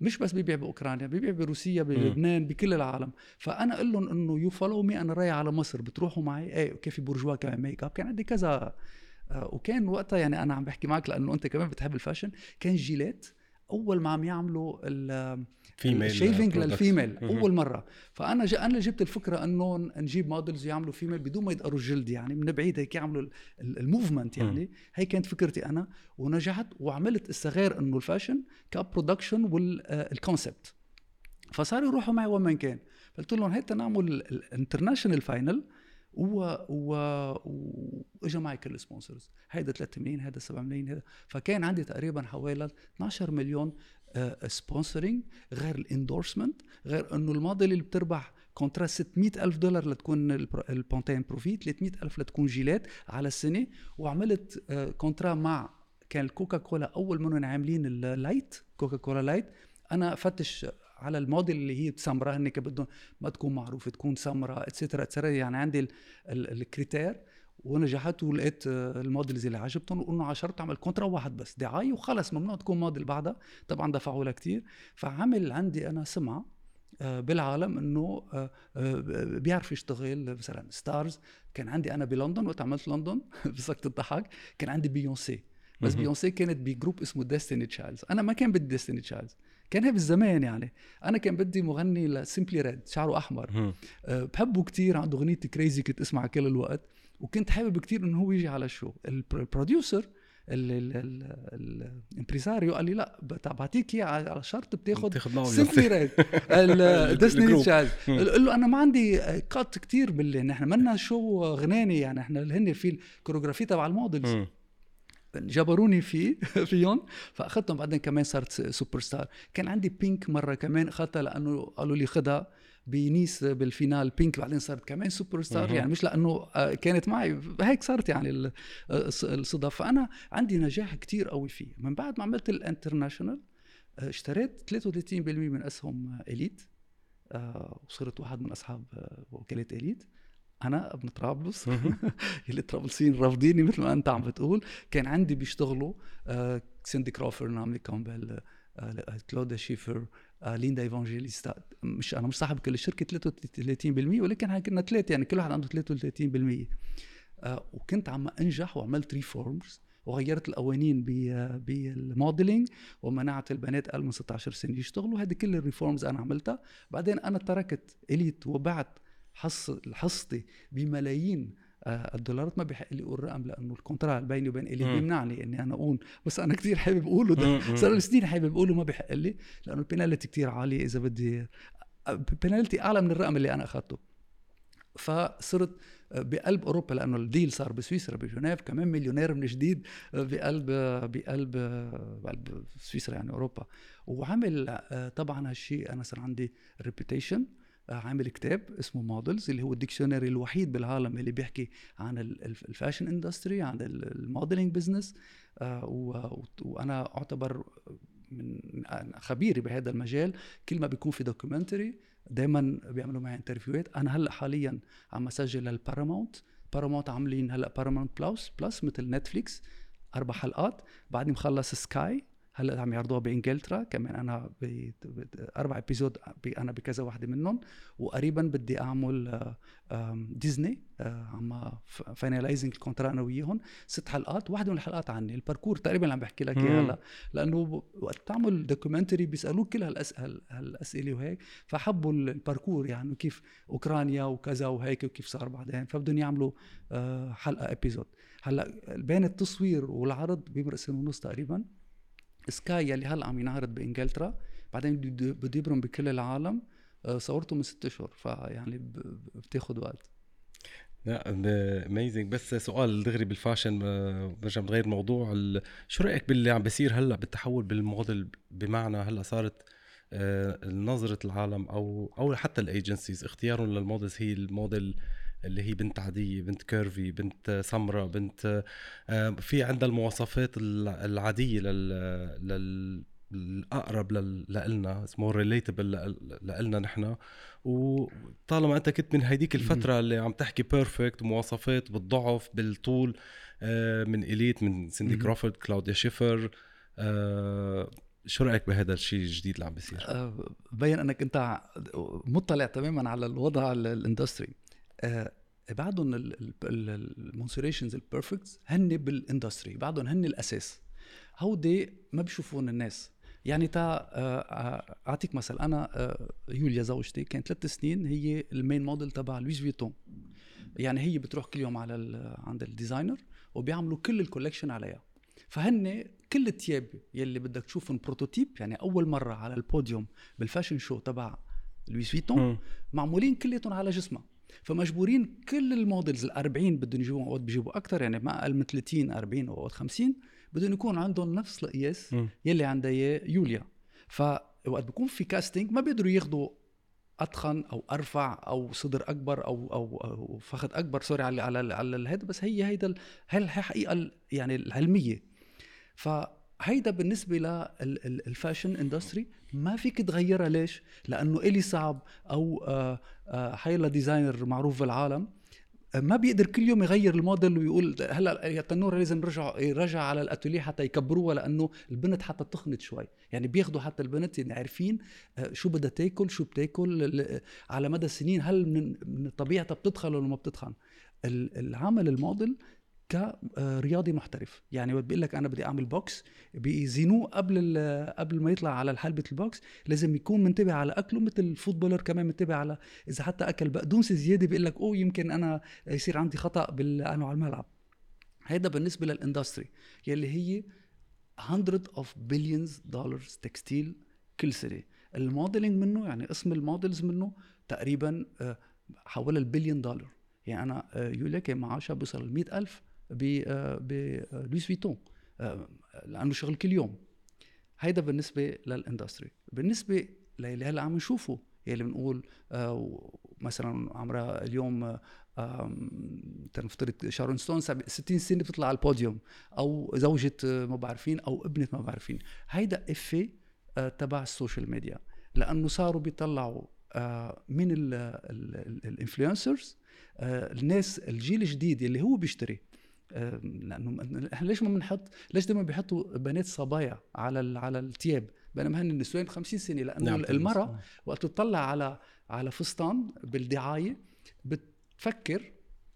مش بس بيبيع بأوكرانيا بيبيع بروسيا بلبنان بكل العالم. فأنا أقول لهم إنه you follow me أنا رايح على مصر بتروحوا معي؟ إيه كيف Bourjois كمان ميك اب كان عندي كذا آه وكان وقتها يعني أنا عم بحكي معك لأنه أنت كمان بتحب ال fashion كان Gillette. أول ما عم يعملوا female shaving لل female أول مرة. فأنا ج... أنا جبت الفكرة إنه نجيب models يعملوا female بدون ما يدقروا الجلد يعني من بعيد هيك يعملوا ال movement يعني. هي كانت فكرتي أنا. ونجحت وعملت الصغير إنه ال fashion ك production وال concept فصاروا يروحوا معي وين ما كان. قلت لهم هيك نعمل ال international final و و واجا معي كل ال sponsors هيدا 3 ملايين هيدا 7 ملايين هيدا. فكان عندي تقريبا حوالي 12 مليون sponsoring آه، غير ال endorsement غير إنه الموديل اللي بتربح contrat 600 ألف دولار لتكون ال Pantene Pro-V 300 ألف لتكون Gillette على السنة. وعملت contrat آه، مع كان ال Coca-Cola أول منهم عاملين ال light Coca-Cola Light أنا فتش على الموديل اللي هي سمراء هن بدهم ما تكون معروفه تكون سمراء et cetera et cetera يعني عندي ال critères ونجحت ولقيت ال models اللي عجبتهم وانه عشرت عمل contrat واحد بس دعاية وخلص ممنوع تكون موديل بعدها. طبعا دفعوا لها كثير فعمل عندي أنا سمعة آه، بالعالم إنه آه، آه، بيعرف يشتغل مثلا stars كان عندي أنا بلندن وقت عملت لندن *laughs* بسكت الضحك كان عندي بيونسي بس بيونسي كانت ب group اسمه Destiny's Child أنا ما كان بدي Destiny's Child كان هي بالزمان يعني. أنا كان بدي مغني لسيمبلي ريد شعره أحمر. أه بحبه كتير عنده أغنية كريزي كنت أسمعها كل الوقت. وكنت حابب كتير إنه هو يجي على الشو البروديوسر الامبريزاريو قال لي لا بعطيك إياه على شرط بتاخذ سيمبلي ريد الديسني تشايلد قال له أنا ما عندي كات كتير باللي نحن منا شو غناني يعني إحنا هن في الكوريوغرافي تبع المودلز. جبروني فيه *laughs* فيهم فأخذتهم بعدين كمان صارت سوبر ستار كان عندي Pink مرة كمان أخذتها لأنه قالوا لي خدها بنيس بال final Pink بعدين صارت كمان سوبر ستار يعني مش لأنه آه، كانت معي. هيك صارت يعني آه، الصدف. فأنا عندي نجاح كتير قوي فيه. من بعد ما عملت ال international آه، اشتريت 33% من أسهم Elite وصرت واحد من أصحاب وكالة Elite. أنا ابن طرابلس. *laughs* اللي طرابلسيين رافضيني مثل ما أنت عم بتقول. كان عندي بيشتغلوا آه سيندي كروفورد نعومي كامبل آه كلوديا شيفر آه ليندا إيفانجيليستا. مش أنا مش صاحب كل الشركة 33% ولكن كنا ثلاثة يعني كل واحد عنده 33% آه وكنت عم أنجح وعملت reforms وغيرت القوانين بال modeling ومنعت البنات أقل من 16 سنة يشتغلوا. هذه كل ال reforms أنا عملتها. بعدين أنا تركت Elite وبعت حصتي بملايين آه، الدولارات ما بحق لي أقول رقم لأنه ال contrat بيني وبين Elite بيمنعني إني أنا أقول. بس أنا كثير حابب أقوله ده. صار لي سنين حابب أقوله ما بحق لي لأنه البينالتي كثير عاليه إذا بدي بينالتي أعلى من الرقم اللي أنا أخذته. فصرت بقلب أوروبا لأنه ال deal صار بسويسرا بجنيف كمان مليونير من جديد بقلب بقلب بقلب سويسرا يعني أوروبا. وعمل آه، طبعا هالشيء أنا صار عندي reputation عامل كتاب اسمه Models اللي هو ال dictionary الوحيد بالعالم اللي بيحكي عن ال fashion industry عن ال modeling business. آه، وأنا أعتبر من خبيري بهذا المجال. كل ما بيكون في documentary دائما بيعملوا معي interview هات أنا هلأ حاليا عم أسجل لل Paramount Paramount عاملين هلأ Paramount Plus Plus مثل Netflix أربع حلقات. بعدني مخلص Sky هلأ عم يعرضوها بإنجلترا كمان أنا أربع episode أنا بكذا واحدة منهم وقريبا بدي أعمل ديزني آه، عم finalizing ال contrat أنا وياهم. ست حلقات واحدة من الحلقات عني ال parcours تقريبا اللي عم بحكي لك إياها هلأ لأنه وقت تعمل documentary بيسألوك كل هالاسئله هالأسئلة وهيك فحبوا ال parcours يعني كيف أوكرانيا وكذا وهيك وكيف صار بعدين فبدهم يعملوا آه، حلقة episode هلأ بين التصوير والعرض بيمرق سنة ونص تقريبا. Sky يلي هلأ عم ينعرض بإنجلترا بعدين بده يبرم بكل العالم آه، صورته من ست أشهر فيعني بتاخذ وقت. لا amazing بس سؤال دغري بال fashion برجع بتغير الموضوع شو رأيك باللي عم بيصير هلأ بالتحول بالموديل؟ بمعنى هلأ صارت آه، نظرة العالم أو أو حتى ال agencies اختيارهم لل models هي الموديل اللي هي بنت عادية بنت curvy بنت سمراء بنت آه، في عندها المواصفات العادية لل, لل الأقرب لنا اسمه relatable لنا نحن. وطالما أنت كنت من هيديك الفترة اللي عم تحكي perfect مواصفات بالضعف بالطول آه، من Elite من سيندي كروفورد كلاوديا شيفر آه، شو رأيك بهذا الشيء الجديد اللي عم بيصير؟ بين أنك أنت مطلع تماما على الوضع ال industry. بعدهم المونسيريشنز ال perfect هن بال industry بعدهم هن الأساس. هودي ما بيشوفون الناس. يعني تا آه، آه، أعطيك مثل. أنا آه، يوليا زوجتي كانت ثلاث سنين هي ال main model تبع Louis Vuitton يعني هي بتروح كل يوم على عند ال designer وبيعملوا كل ال collection عليها. فهن كل الثياب يلي بدك تشوفهم prototype يعني أول مرة على البوديوم بال fashion show تبع Louis Vuitton معمولين كلياتهم على جسمها. فمجبورين كل ال models ال 40 بدهم يجيبوا اوقات بيجيبوا أكثر يعني ما أقل من 30 40 أو 50 بدهم يكون عندهم نفس القياس يلي عندها إياه يوليا. فوقت بيكون في casting ما بيقدروا ياخذوا أتخن أو أرفع أو صدر أكبر أو أو, أو فخذ أكبر sorry على على على ال head بس هي هيدا هي الحقيقة يعني العلمية. فهيدا بالنسبة لل fashion industry ما فيك تغيرها. ليش؟ لأنه إلي صعب أو آه، آه، حيلا designer معروف بالعالم ما بيقدر كل يوم يغير الموديل ويقول هلأ يا تنور لازم نرجع يرجع على الاتوليه حتى يكبروها لأنه البنت حتى تخنت شوي. يعني بياخذوا حتى البنت يعني عارفين آه، شو بدها تاكل شو بتاكل على مدى السنين هل من طبيعتها بتدخن ولا ما بتدخن. العمل الموديل كرياضي محترف. يعني بقول لك أنا بدي أعمل box بيزنوه قبل قبل ما يطلع على حلبة ال box لازم يكون منتبه على أكله مثل ال footballer كمان منتبه على إذا حتى أكل. بقدونس زياده بيقول لك أوه يمكن أنا يصير عندي خطأ بال أنا على الملعب. هيدا بالنسبة لل industry يلي هي hundred of billions dollars textile كل سنة. ال modeling منه يعني اسم ال models منه تقريبا آه، حوالي البليون دولار يعني أنا آه، يقول لك معاشها بيوصل ل ألف. ب Louis Vuitton آه، لأنه شغل كل يوم. هيدا بالنسبة لل industry. بالنسبة للي هلأ عم نشوفه يلي بنقول آه، مثلا عمرها اليوم تنفترض شارون ستون 60 سنة بتطلع على البوديوم أو زوجة ما بعرف مين أو ابنة ما بعرف مين. هيدا effet آه، تبع ال social media. لأنه صاروا بيطلعوا من ال influencers الناس الجيل الجديد اللي هو بيشتري. لأنه ليش ما بنحط ليش دائما بيحطوا بنات صبايا على على الثياب بينما هن النسوان 50 سنة. لأنه نعم المرأة وقت تطلع على على فستان بالدعاية بتفكر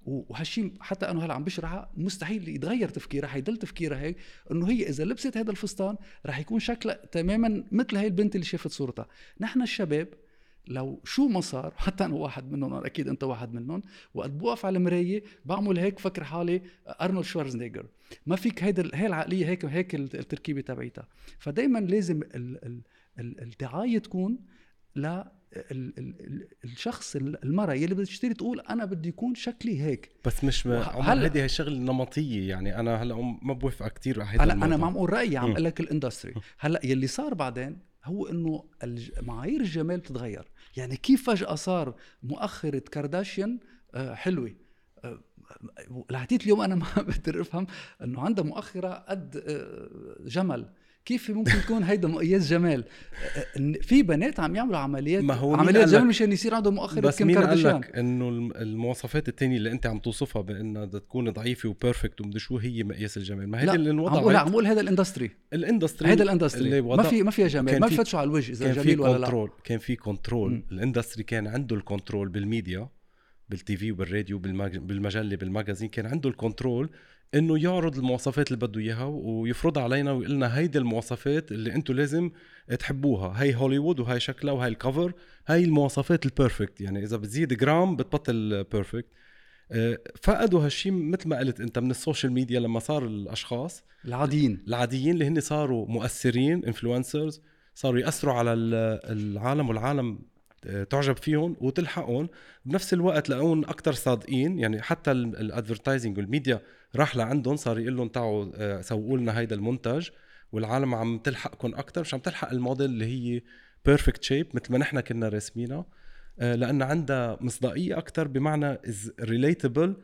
وهالشيء حتى أنه هلأ عم بشرحها مستحيل يتغير تفكيرها حيضل تفكيرها هيك إنه هي إذا لبست هذا الفستان رح يكون شكلها تماما مثل هاي البنت اللي شافت صورتها. نحن الشباب لو شو ما صار *laughs* حتى أنا واحد منهم أكيد أنت واحد منهم. وقت بوقف على المراية بعمل هيك فكر حالي أرنولد شوارزنيجر. ما فيك هيدا هي العقلية هيك هيك التركيبة تبعيتها. فدائما لازم الدعاية تكون ل الشخص المرأة يلي بدها تشتري تقول أنا بدي يكون شكلي هيك. بس مش هلا هيدي هي الشغله نمطية يعني. أنا هلأ ما بوافق كثير على هلا أنا ما عم أقول رأيي عم أقول لك الإندستري. هلأ يلي صار بعدين هو إنه معايير الجمال بتتغير. يعني كيف فجأة صار مؤخرة كارداشيان آه، حلوة؟ آه، لحديت اليوم أنا ما *laughs* بقدر أفهم إنه عندها مؤخرة قد آه، جمل. كيف ممكن تكون هيدا مقياس جمال؟ في بنات عم يعملوا عمليات ما هو عمليات جمال مشان يصير عندهم مؤخرة بس مين قال لك إنه المواصفات الثانية اللي أنت عم توصفها بأنها بدها تكون ضعيفة و perfect ومدري شو هي مقياس الجمال؟ ما هي اللي انوضعت لا عم بقول هذا ال industry ال industry هيدا ال industry ما في ما فيها جمال. ما بفتشوا على الوجه إذا جميل ولا لا. كان في control ال industry كان عنده ال control بال media بال TV وبالراديو بالمجلة بال magazine كان عنده ال control إنه يعرض المواصفات اللي بده إياها ويفرضها علينا ويقول لنا هيدي المواصفات اللي أنتم لازم تحبوها. هي هوليوود وهي شكلها وهي ال cover هي المواصفات ال perfect يعني إذا بتزيد جرام بتبطل perfect آه، فقدوا هالشيء مثل ما قلت أنت من ال social media لما صار الأشخاص العاديين. العاديين اللي هن صاروا مؤثرين influencers صاروا يأثروا على العالم والعالم تعجب فيهم وتلحقهم. بنفس الوقت لقوهن أكثر صادقين يعني حتى ال advertising وال media راح لعندهم صار يقول لهم تعالوا آه، سوقوا لنا هيدا المنتج والعالم عم تلحقكم أكثر مش عم تلحق الموديل اللي هي perfect shape مثل ما نحن كنا راسمينها آه، لأن عندها مصداقية أكثر بمعنى as relatable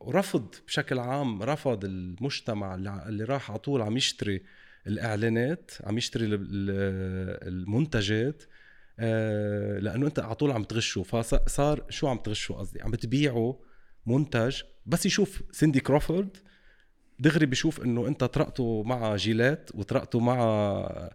ورفض بشكل عام رفض المجتمع اللي راح على طول عم يشتري الإعلانات عم يشتري المنتجات. آه، لأنه أنت على طول عم تغشه. فصار شو عم تغشه قصدي؟ عم تبيعه منتج بس يشوف سيندي كروفورد دغري بشوف إنه أنت طرقته مع gilets وطرقته مع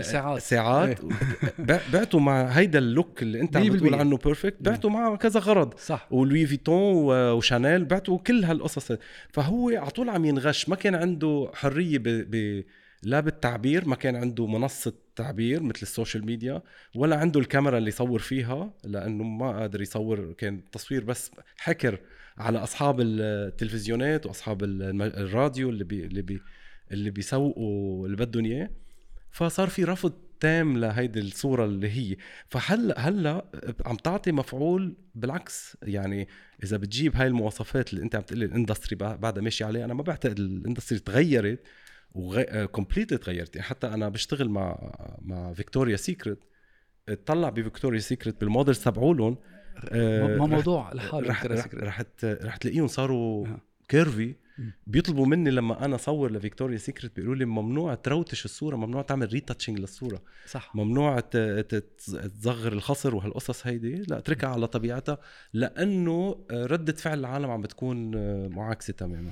ساعات. ساعات. إيه. بعته مع هيدا ال look اللي أنت عم بتقول عنه perfect بعته مع كذا غرض. صح. و Louis Vuitton و Chanel بعته كل هالقصص. فهو على طول عم ينغش. ما كان عنده حرية ب... ب... لا بالتعبير ما كان عنده منصة تعبير مثل ال social media ولا عنده الكاميرا اللي يصور فيها لأنه ما قادر يصور كان تصوير بس حكر على أصحاب التلفزيونات وأصحاب الراديو اللي بي اللي بي اللي بيسوقوا اللي بدهم إياه. فصار في رفض تام لهيدي الصورة اللي هي. فهلا هلا عم تعطي مفعول؟ بالعكس يعني إذا بتجيب هاي المواصفات اللي أنت عم تقلي ال industry بعدها ماشي عليها أنا ما بعتقد ال industry تغيرت. و completely تغيرت يعني حتى أنا بشتغل مع مع فيكتوريا سيكريت اطلع بفيكتوريا سيكريت بالموديل تبعولهم. ما موضوع لحاله رح رح, رح, تلاقيهم صاروا curvy بيطلبوا مني لما أنا أصور لفيكتوريا سيكريت بيقولوا لي ممنوع تروتش الصورة ممنوع تعمل retouching للصورة. صح. ممنوع تصغر الخصر وهالقصص هيدي. لا اتركها على طبيعتها لأنه ردة فعل العالم عم بتكون معاكسة تماما.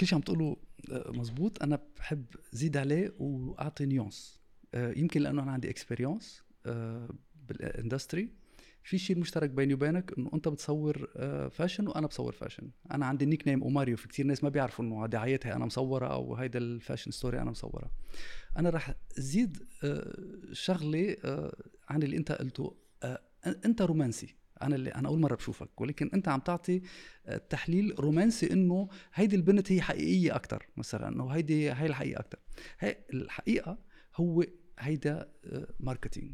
كل شيء عم تقوله آه، مزبوط. أنا بحب زيد عليه وأعطي nuance آه، يمكن لأنه أنا عندي experience آه، بال industry في شيء مشترك بيني وبينك إنه أنت بتصور fashion وأنا بصور fashion أنا عندي nickname اوماريو في كثير ناس ما بيعرفوا إنه دعايتها أنا مصورة أو هيدا ال fashion story أنا مصورة. أنا رح زيد شغلة عن اللي أنت قلته أنت رومانسي. أنا اللي أنا أول مرة بشوفك. ولكن أنت عم تعطي آه، تحليل رومانسي إنه هيدي البنت هي حقيقية أكثر مثلا إنه هيدي هي الحقيقة أكثر هي الحقيقة هو هيدا marketing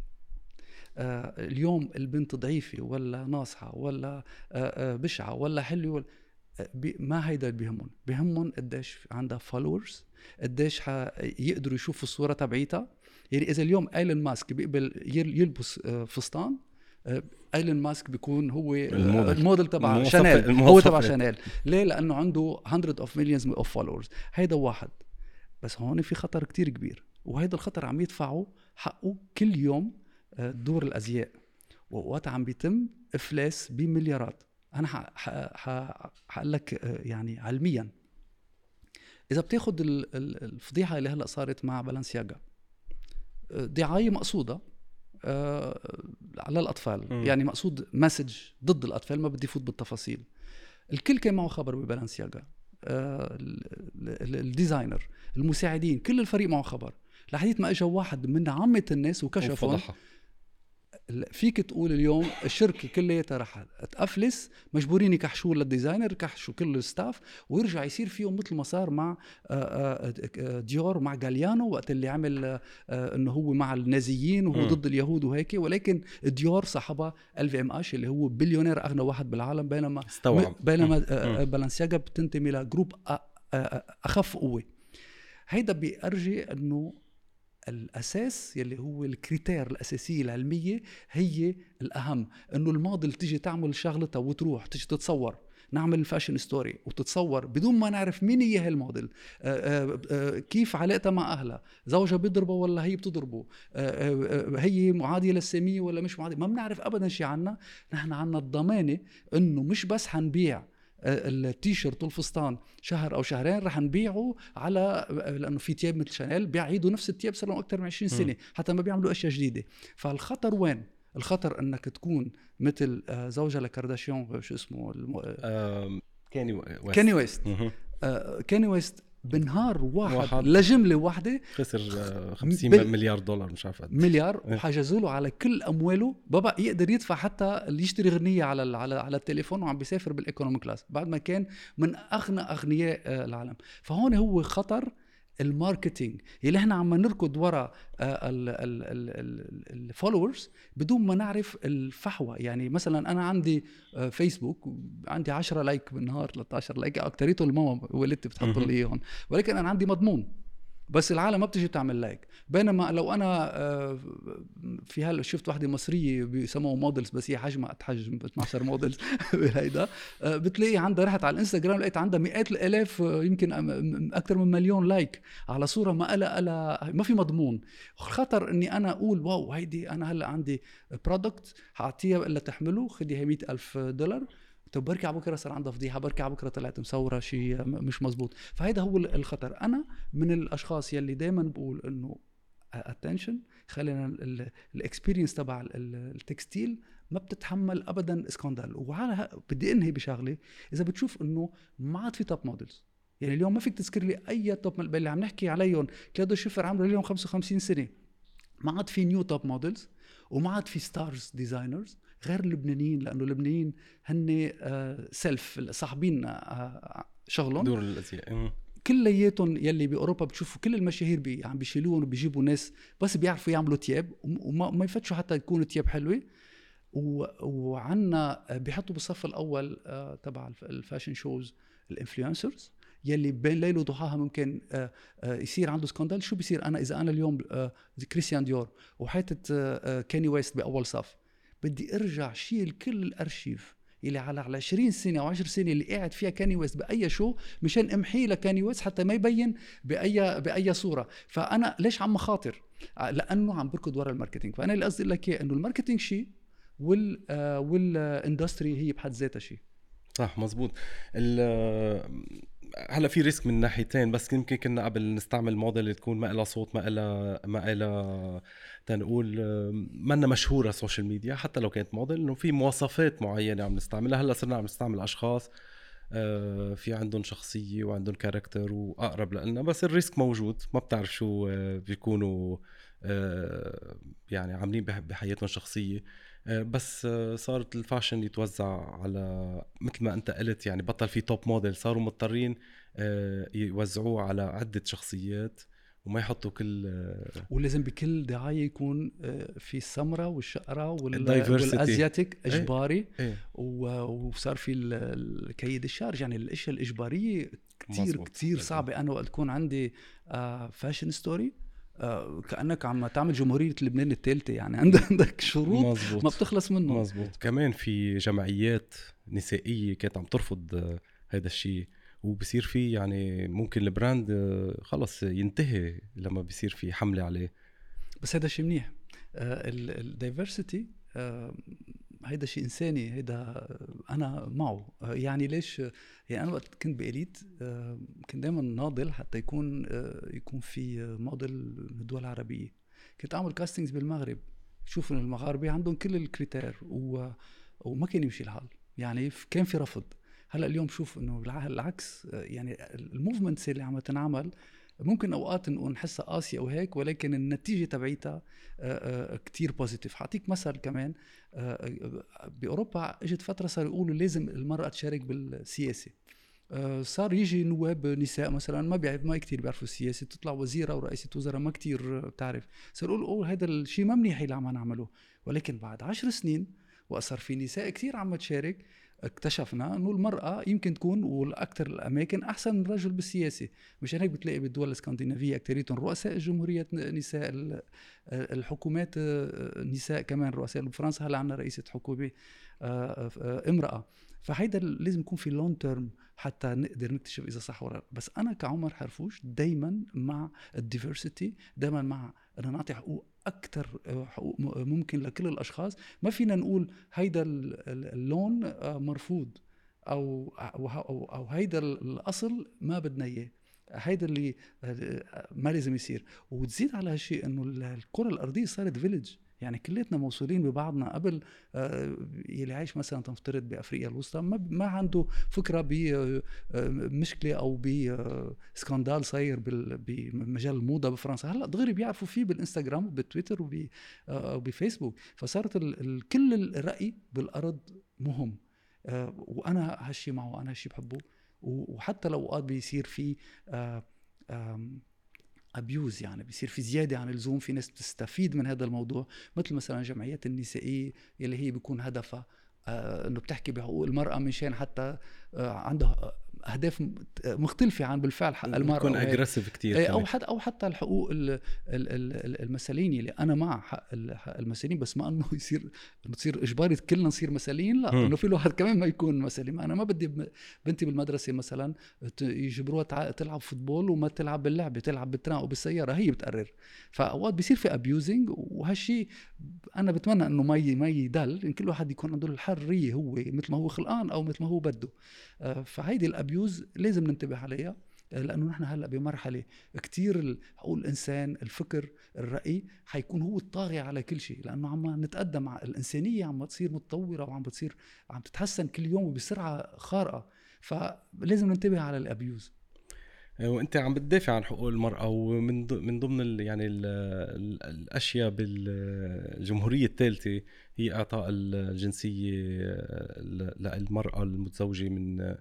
آه, آه، اليوم البنت ضعيفة ولا ناصحة ولا بشعة ولا حلوة ما هيدا اللي بيهمهم. بيهمهم قديش عندها followers قديش يقدروا يشوفوا الصورة تبعيتها. يعني إذا اليوم إيلون ماسك بيقبل يلبس فستان إيلون ماسك بيكون هو الموديل, الموديل تبع شانيل هو تبع شانيل ليه؟ لأنه عنده 100 of millions of followers هيدا واحد. بس هون في خطر كتير كبير. وهيدا الخطر عم يدفعوا حقه كل يوم آه، دور الأزياء. ووقت عم بيتم إفلاس بمليارات. أنا حقول لك آه، يعني علميا. إذا بتاخذ الفضيحة اللي هلأ صارت مع بالنسياغا آه، دعاية مقصودة. آه، على الأطفال. م. يعني مقصود message ضد الأطفال ما بدي فوت بالتفاصيل. الكل كان معه خبر ببالنسياغا آه، ال designer المساعدين كل الفريق معه خبر. لحديت ما اجى واحد من عامة الناس وكشفهم. فيك تقول اليوم الشركة كلياتها رح تافلس مجبورين يكحشوا لل designer يكحشوا كل ال staff ويرجع يصير فيهم مثل ما صار مع آه، آه، آه، ديور مع جاليانو وقت اللي عمل إنه هو مع النازيين وهو ضد اليهود وهيك. ولكن ديور صاحبها LVMH اللي هو بليونير أغنى واحد بالعالم بينما استوعب. بينما بالنسياغا بتنتمي ل group أخف قوة. هيدا بيرجي إنه الأساس يلي هو ال critère الأساسية العلمية هي الأهم إنه الموديل تيجي تعمل شغلتها وتروح تيجي تتصور نعمل ال fashion story وتتصور بدون ما نعرف مين هي هالموديل. آآ آآ كيف علاقتها مع أهلها؟ زوجها بيضربه ولا هي بتضربه؟ هي معادية للساميه ولا مش معادية؟ ما بنعرف ابدا شيء عنها نحن عنا الضمانة إنه مش بس حنبيع التيشيرت والفستان شهر أو شهرين رح نبيعه على لأنه في تياب مثل شانيل بيعيدوا نفس التياب صار لهم أكثر من 20 سنة حتى ما بيعملوا أشياء جديدة. فالخطر وين؟ الخطر إنك تكون مثل آه، زوجها لكارداشيون شو اسمه كاني ويست كاني ويست. كاني ويست بنهار واحد, واحد. لجملة واحدة خسر آه، 50 بال- مليار دولار مش عارف قد مليار إيه. وحجزوا له على كل أمواله بابا يقدر يدفع حتى اللي يشتري غنية على ال- على على التليفون وعم بيسافر بال economy class بعد ما كان من أغنى أغنياء آه، العالم فهون هو خطر ال marketing اللي إحنا عم نركض ورا ال followers بدون ما نعرف الفحوى. يعني مثلا أنا عندي آه، فيسبوك عندي 10 like بالنهار 13 like أكتريته الماما والدتي بتحط. لي إياهم. ولكن أنا عندي مضمون. بس العالم ما بتجي تعمل like بينما لو أنا آه، في هلا شفت وحده مصرية بيسموها models بس هي حجمها قد حجم 12 models بهيدا آه، بتلاقي عندها رحت على الإنستغرام لقيت عندها مئات الآلاف آه، يمكن أكثر من مليون like على صورة ما لها لها ما في مضمون. خطر إني أنا أقول wow هيدي أنا هلأ عندي product حاعطيها الا تحمله خدي هي 100000 دولار طب على بكره صار عندها فضيحة على بكره طلعت مصورة شيء مش مزبوط فهيدا هو الخطر. أنا من الأشخاص يلي دائما بقول إنه attention خلينا ال experience تبع ال- ال- textile ما بتتحمل ابدا scandal وعلى بدي أنهي بشغلة إذا بتشوف إنه ما عاد في top models يعني اليوم ما فيك تذكر لي أي top اللي عم نحكي عليهم كلوديا شيفر عمره اليوم 55 سنة. ما عاد في new top models وما عاد في stars designers غير اللبنانيين لأنه اللبنانيين هن self صاحبين آه، شغلهم. دور الأزياء. كلياتهم يلي بأوروبا بتشوفوا كل المشاهير بي عم بيشيلوهم وبيجيبوا ناس بس بيعرفوا يعملوا تياب وما ما يفتشوا حتى يكونوا تياب حلوة. وعنا بيحطوا بالصف الأول آه، تبع الف- ال fashion shows ال influencers يلي بين ليل وضحاها ممكن آه، آه، يصير عنده scandal شو بيصير؟ أنا إذا أنا اليوم آه، كريستيان ديور وحاطط آه، آه، كاني ويست بأول صف. بدي ارجع شيل كل الأرشيف اللي على على 20 سنة أو 10 سنة اللي قاعد فيها كاني ويست بأي show مشان أمحيه لكاني ويست حتى ما يبين بأي بأي صورة. فأنا ليش عم خاطر لأنه عم بركض ورا ال marketing. فأنا اللي قصدي لك إياه إنه ال marketing شيء وال آه، وال industry هي بحد ذاتها شيء صح مزبوط. ال- هلا في risk من ناحيتين بس يمكن كنا قبل نستعمل موديل اللي تكون ما لها صوت ما لها ما لها تنقول منا مشهورة social media حتى لو كانت موديل إنه في مواصفات معينة عم نستعملها. هلا صرنا عم نستعمل أشخاص آه، في عندهم شخصية وعندهم character وأقرب لنا بس ال risk موجود. ما بتعرف شو آه، بيكونوا آه، يعني عاملين بح- بحياتهم شخصية. آه، بس آه، صارت ال fashion يتوزع على مثل ما انت قلت يعني بطل في top model صاروا مضطرين آه، يوزعوه على عدة شخصيات وما يحطوا كل آه، ولازم بكل دعاية يكون آه، في السمراء والشقرة وال- Diversity. وال asiatique إجباري إيه وصار في ال- ال cahier des charges يعني الأشياء الإجبارية مزبوط. كتير صعبة أنا وقت تكون عندي fashion story كأنك عم تعمل جمهورية لبنان الثالثه يعني عندك *laughs* عندك شروط مزبوط ما بتخلص منه مزبوط كمان في جمعيات نسائية كانت عم ترفض آه، هذا الشيء وبصير في يعني ممكن ال brand آه، خلص ينتهي لما بيصير في حملة عليه. بس هذا شيء منيح. ال diversity هيدا شيء إنساني هيدا أنا معه. يعني ليش؟ يعني أنا وقت كنت ب Elite آه، كنت دائما ناضل حتى يكون آه، يكون في موديل من الدول العربية. كنت أعمل castings بالمغرب. شوف إن المغاربة عندهم كل ال critères و... وما كان يمشي الحال. يعني كان في رفض. هلأ اليوم شوف إنه بالع- العكس آه، يعني ال movements اللي عم تنعمل ممكن أوقات نحسها قاسية وهيك ولكن النتيجة تبعيتها كتير بوزيتيف حأعطيك مثل كمان آه، آه، بأوروبا إجت فترة صار يقولوا لازم المرأة تشارك بالسياسة. آه، صار يجي نواب نساء مثلا ما بيعرف ما كثير بيعرفوا السياسة تطلع وزيرة ورئيسة وزراء ما كثير بتعرف. صار يقولوا أوه هذا الشيء ما منيح اللي عم نعمله ولكن بعد عشر سنين وقت صار في نساء كثير عم تشارك اكتشفنا إنه المرأة يمكن تكون والأكثر الأماكن أحسن من الرجل بالسياسة. مشان هيك بتلاقي بالدول الإسكندنافية أكثريتهم رؤساء الجمهوريات نساء ال- الحكومات آه، نساء كمان رؤساء. بفرنسا هلأ عندنا رئيسة حكومة آه، آه، امرأة. فهيدا لازم يكون في long term حتى نقدر نكتشف إذا صح ولا لأ. بس أنا كعمر حرفوش دائما مع ال diversity دائما مع ان نعطي حقوق أكثر حقوق م- ممكن لكل الأشخاص. ما فينا نقول هيدا ال- ال- اللون آه، مرفوض أو أو أو, أو هيدا الأصل ما بدنا إياه. هيدا اللي آه، ما لازم يصير. وتزيد على هالشيء إنه ال- الكرة الأرضية صارت فيلج يعني كلياتنا موصولين ببعضنا قبل آه، يلي عايش مثلا تنفترض بأفريقيا الوسطى ما ما عنده فكرة بمشكله أو بسكاندال صاير بمجال الموضة بفرنسا. هلأ دغري بيعرفوا فيه بالإنستغرام وبالتويتر وبفيسبوك فصارت كل الرأي بالأرض مهم وأنا هالشيء معه أنا هالشيء بحبه وحتى لو اوقات بيصير في abuse يعني بيصير في زيادة عن اللزوم في ناس بتستفيد من هذا الموضوع. مثل مثلا الجمعيات النسائيه اللي هي بيكون هدفها آه إنه بتحكي بحقوق المرأة مشان حتى آه عندها أهداف مختلفة عن بالفعل حق المراه تكون aggressive كثير إيه، أو حتى أو حتى الحقوق المثليين اللي أنا مع حق المثليين بس ما إنه *laughs* يصير تصير إجباري كلنا نصير مثليين لا إنه في الواحد كمان ما يكون مثليين أنا ما بدي بنتي بالمدرسة مثلا يجبروها تلعب football وما تلعب باللعبة تلعب بال train أو بالسيارة هي بتقرر. فأوقات بيصير في abusing وهالشيء أنا بتمنى إنه ما ما يدل إن كل واحد يكون عنده الحرية هو مثل ما هو خلقان أو مثل ما هو بده. آه، فهيدي ال abuse لازم ننتبه عليها آه، لأنه نحن هلأ بمرحلة كثير حقوق الإنسان الفكر الرأي حيكون هو الطاغي على كل شيء لأنه عم نتقدم الإنسانية عم تصير متطورة وعم بتصير عم تتحسن كل يوم بسرعة خارقة. فلازم ننتبه على الأبيوز. وأنت عم بتدافع عن حقوق المرأة ومن من ضمن ال يعني ال الأشياء بالجمهورية الثالثة هي إعطاء الجنسية للمرأة المتزوجة من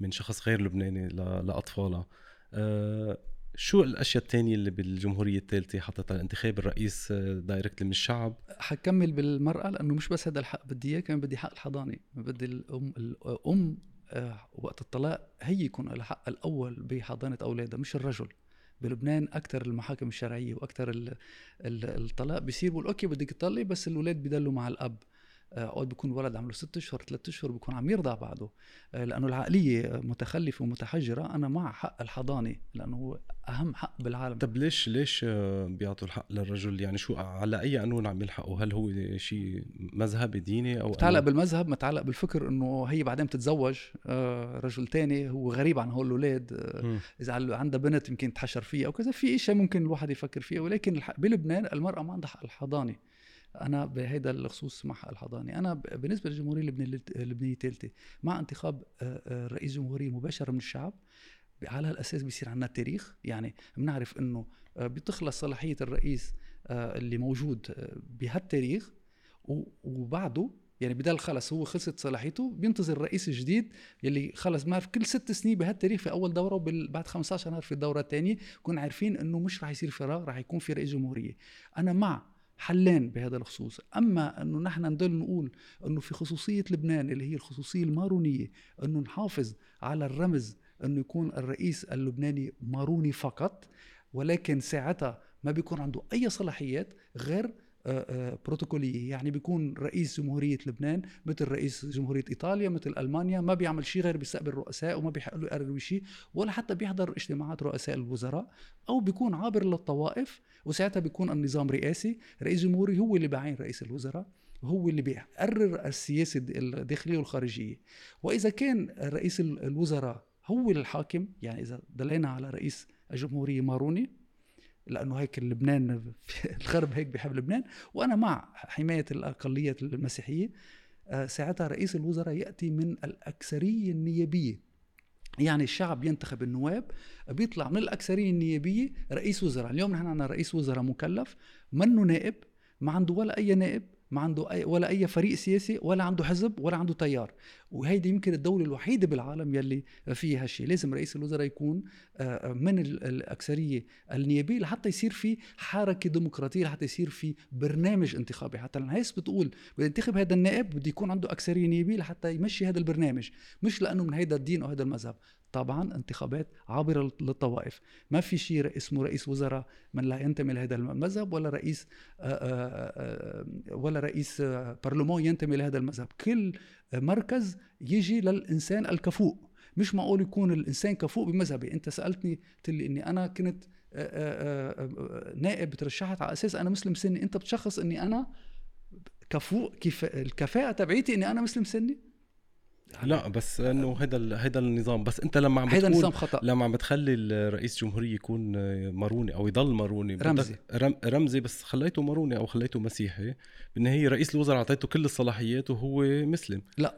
من شخص غير لبناني لاطفالها أه شو الأشياء الثانية اللي بالجمهورية الثالثه حطتها الانتخاب الرئيس direct من الشعب. حكمل بالمرأة لأنه مش بس هذا الحق بدي إياه كمان بدي حق الحضانة. بدي الأم الأم آه، وقت الطلاق هي يكون الحق الأول بحضانة أولادها مش الرجل. بلبنان أكثر المحاكم الشرعية وأكثر الطلاق بيصير بقول okay بدك تطلقي بس الأولاد بيدلوا مع الأب. اوقات بيكون الولد عمره ست أشهر ثلاث أشهر بيكون عم يرضع بعده. آه، لأنه العقلية متخلفة ومتحجرة. أنا مع حق الحضانة لأنه هو أهم حق بالعالم. طب ليش ليش آه، بيعطوا الحق للرجل؟ يعني شو على أي قانون عم يلحقوا؟ هل هو شيء مذهبي ديني أو متعلق بالمذهب متعلق بالفكر إنه هي بعدين بتتزوج آه، رجل تاني هو غريب عن هول الأولاد. إذا عندها بنت يمكن تحشر فيها أو كذا. في شيء ممكن الواحد يفكر فيه ولكن بلبنان المرأة ما عندها حق الحضانة. أنا بهيدا الخصوص مع الحضانة. أنا بالنسبة للجمهوريه اللبنانيه الثالثة مع انتخاب آه، آه، رئيس جمهورية مباشرة من الشعب على هالأساس بيصير عندنا تاريخ. يعني بنعرف إنه آه، بتخلص صلاحية الرئيس اللي موجود بهالتاريخ وبعده يعني بدل خلص هو خلصت صلاحيته بينتظر الرئيس الجديد يلي خلص ما كل ست سنين بهالتاريخ في أول دورة وبعد 15 نهار في الدورة الثانية كنا عارفين إنه مش رح يصير فراغ رح يكون في رئيس جمهورية. أنا مع حلين بهذا الخصوص. أما أنه نحن نضل نقول أنه في خصوصية لبنان اللي هي الخصوصية المارونية أنه نحافظ على الرمز أنه يكون الرئيس اللبناني ماروني فقط ولكن ساعتها ما بيكون عنده أي صلاحيات غير بروتوكولية. يعني بيكون رئيس جمهورية لبنان مثل رئيس جمهورية إيطاليا مثل ألمانيا ما بيعمل شيء غير بيستقبل الرؤساء وما بيحق له يقرر شيء ولا حتى بيحضر اجتماعات رؤساء الوزراء أو بيكون عابر للطوائف. وساعتها بيكون النظام رئاسي. رئيس جمهوري هو اللي بعين رئيس الوزراء هو اللي بيقرر السياسة الداخلية والخارجية. وإذا كان رئيس الوزراء هو الحاكم يعني إذا دلينا على رئيس الجمهورية ماروني لأنه هيك لبنان *laughs* الغرب هيك بيحب لبنان. وأنا مع حماية الأقلية المسيحية. آه، ساعتها رئيس الوزراء يأتي من الأكثرية النيابية. يعني الشعب ينتخب النواب بيطلع من الأكثرية النيابية رئيس وزراء. اليوم نحن عندنا رئيس وزراء مكلف منه نائب ما عنده ولا أي نائب ما عنده أي ولا أي فريق سياسي ولا عنده حزب ولا عنده تيار. وهيدي يمكن الدولة الوحيدة بالعالم يلي فيها هالشيء لازم رئيس الوزراء يكون آه، من الأكثرية النيابية لحتى يصير في حركة ديمقراطية لحتى يصير في برنامج انتخابي. حتى الناس بتقول بدي انتخب هذا النائب بده يكون عنده أكثرية نيابية لحتى يمشي هذا البرنامج. مش لأنه من هذا الدين أو هذا المذهب. طبعا انتخابات عابرة للطوائف. ما في شيء اسمه رئيس وزراء من لا ينتمي لهذا المذهب ولا رئيس آه، آه، ولا رئيس برلمان ينتمي لهذا المذهب. كل مركز يجي للإنسان الكفؤ مش معقول يكون الإنسان كفؤ بمذهبي. انت سألتني قلت لي إني أنا كنت آه، آه، آه، نائب ترشحت على أساس أنا مسلم سني. انت بتشخص إني أنا كفؤ كيف الكفاءة تبعيتي إني أنا مسلم سني؟ لا بس إنه هذا هذا النظام. بس أنت لما عم هذا النظام خطأ. لما عم بتخلي الرئيس جمهورية يكون ماروني أو يضل ماروني رمزي. رم رمزي بس خليته ماروني أو خليته مسيحي بالنهاية رئيس الوزراء أعطيته كل الصلاحيات وهو مسلم. لا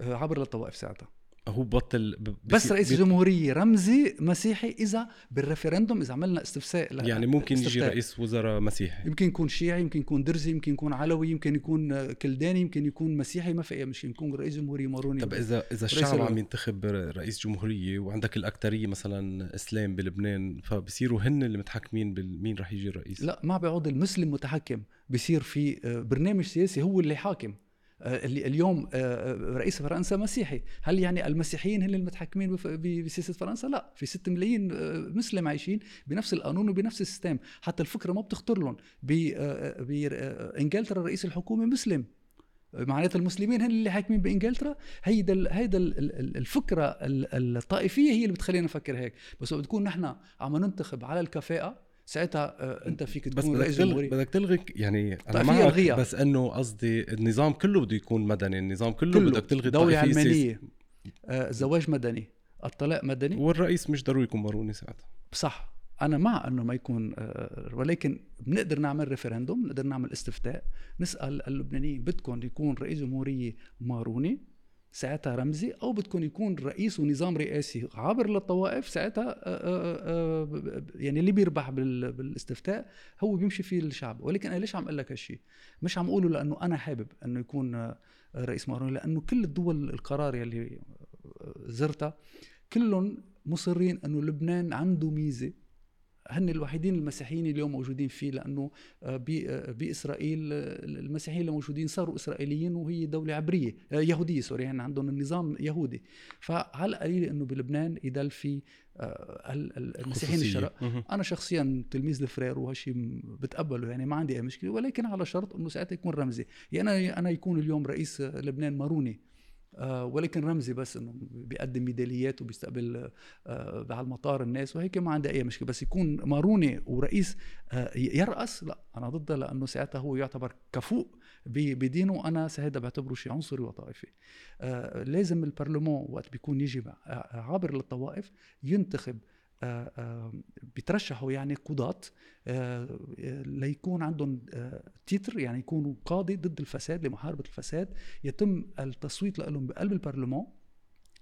عبر للطوائف ساعتها. هو بطل بس رئيس الجمهورية رمزي مسيحي إذا بال referendum إذا عملنا استفتاء يعني ممكن يجي رئيس وزراء مسيحي. يمكن يكون شيعي يمكن يكون درزي يمكن يكون علوي يمكن يكون كلداني يمكن يكون مسيحي ما في أي مشكلة. يكون رئيس جمهورية ماروني طب إذا إذا الشعب عم ينتخب رئيس جمهورية وعندك الأكترية مثلا إسلام بلبنان فبصيروا هن اللي متحكمين بمين رح يجي الرئيس؟ لا ما بيعود المسلم متحكم بصير في آه، برنامج سياسي هو اللي حاكم. آه، اليوم آه، آه، رئيس فرنسا مسيحي. هل يعني المسيحيين هن المتحكمين بسياسة فرنسا؟ لا في 6 ملايين مسلم عايشين بنفس القانون وبنفس ال system. حتى الفكرة ما بتخطر لهم. بانجلترا رئيس الحكومة مسلم. معناتها المسلمين هن اللي حاكمين بإنجلترا. هيدا هيدا الفكرة الطائفية هي اللي بتخلينا نفكر هيك. بس بتكون نحن عم ننتخب على الكفاءة ساعتها آه، انت فيك تكون رئيس جمهوري. بدك تلغي يعني أنا معك بس إنه قصدي النظام كله بده يكون مدني النظام كله, كله. بدك تلغي دولة علمانية آه زواج مدني الطلاق مدني؟ والرئيس مش ضروري يكون ماروني ساعتها. صح. أنا مع إنه ما يكون آه ولكن بنقدر نعمل ريفرندوم بنقدر نعمل استفتاء نسأل اللبنانيين بدكم يكون رئيس جمهورية ماروني ساعتها رمزي أو بدكم يكون رئيس ونظام رئاسي. عابر للطوائف ساعتها آه، آه، آه، يعني اللي بيربح بالاستفتاء هو بيمشي فيه الشعب. ولكن أنا ليش عم أقول لك هالشيء مش عم أقوله لأنه أنا حابب إنه يكون رئيس ماروني لأنه كل الدول القرار يلي زرتها كلهم مصرين إنه لبنان عنده ميزة. هن الوحيدين المسيحيين اليوم موجودين فيه لأنه آه، آه، بإسرائيل آه، المسيحيين اللي موجودين صاروا إسرائيليين وهي دولة عبرية يهودية سوري يعني عندهم النظام يهودي. فعلى القليل إنه بلبنان يضل في المسيحيين الشرق؟ أنا شخصيا تلميذ الفرير وهالشيء بتقبله يعني ما عندي أي مشكلة ولكن على شرط إنه ساعتها يكون رمزي. يعني أنا يكون اليوم رئيس لبنان ماروني. ولكن رمزي بس إنه بيقدم ميداليات وبيستقبل آه على المطار الناس وهيك ما عندي أي مشكلة. بس يكون ماروني ورئيس آه يرأس لا أنا ضده لأنه ساعتها هو يعتبر كفوء بدينه. أنا هذا بعتبره شيء عنصري وطائفي. آه لازم البرلمان وقت بيكون يجي عابر للطوائف ينتخب آه، آه، بيترشحوا يعني قضاة آه، ليكون عندهم تيتر يعني يكونوا قاضي ضد الفساد لمحاربة الفساد. يتم التصويت لهم بقلب البرلمان.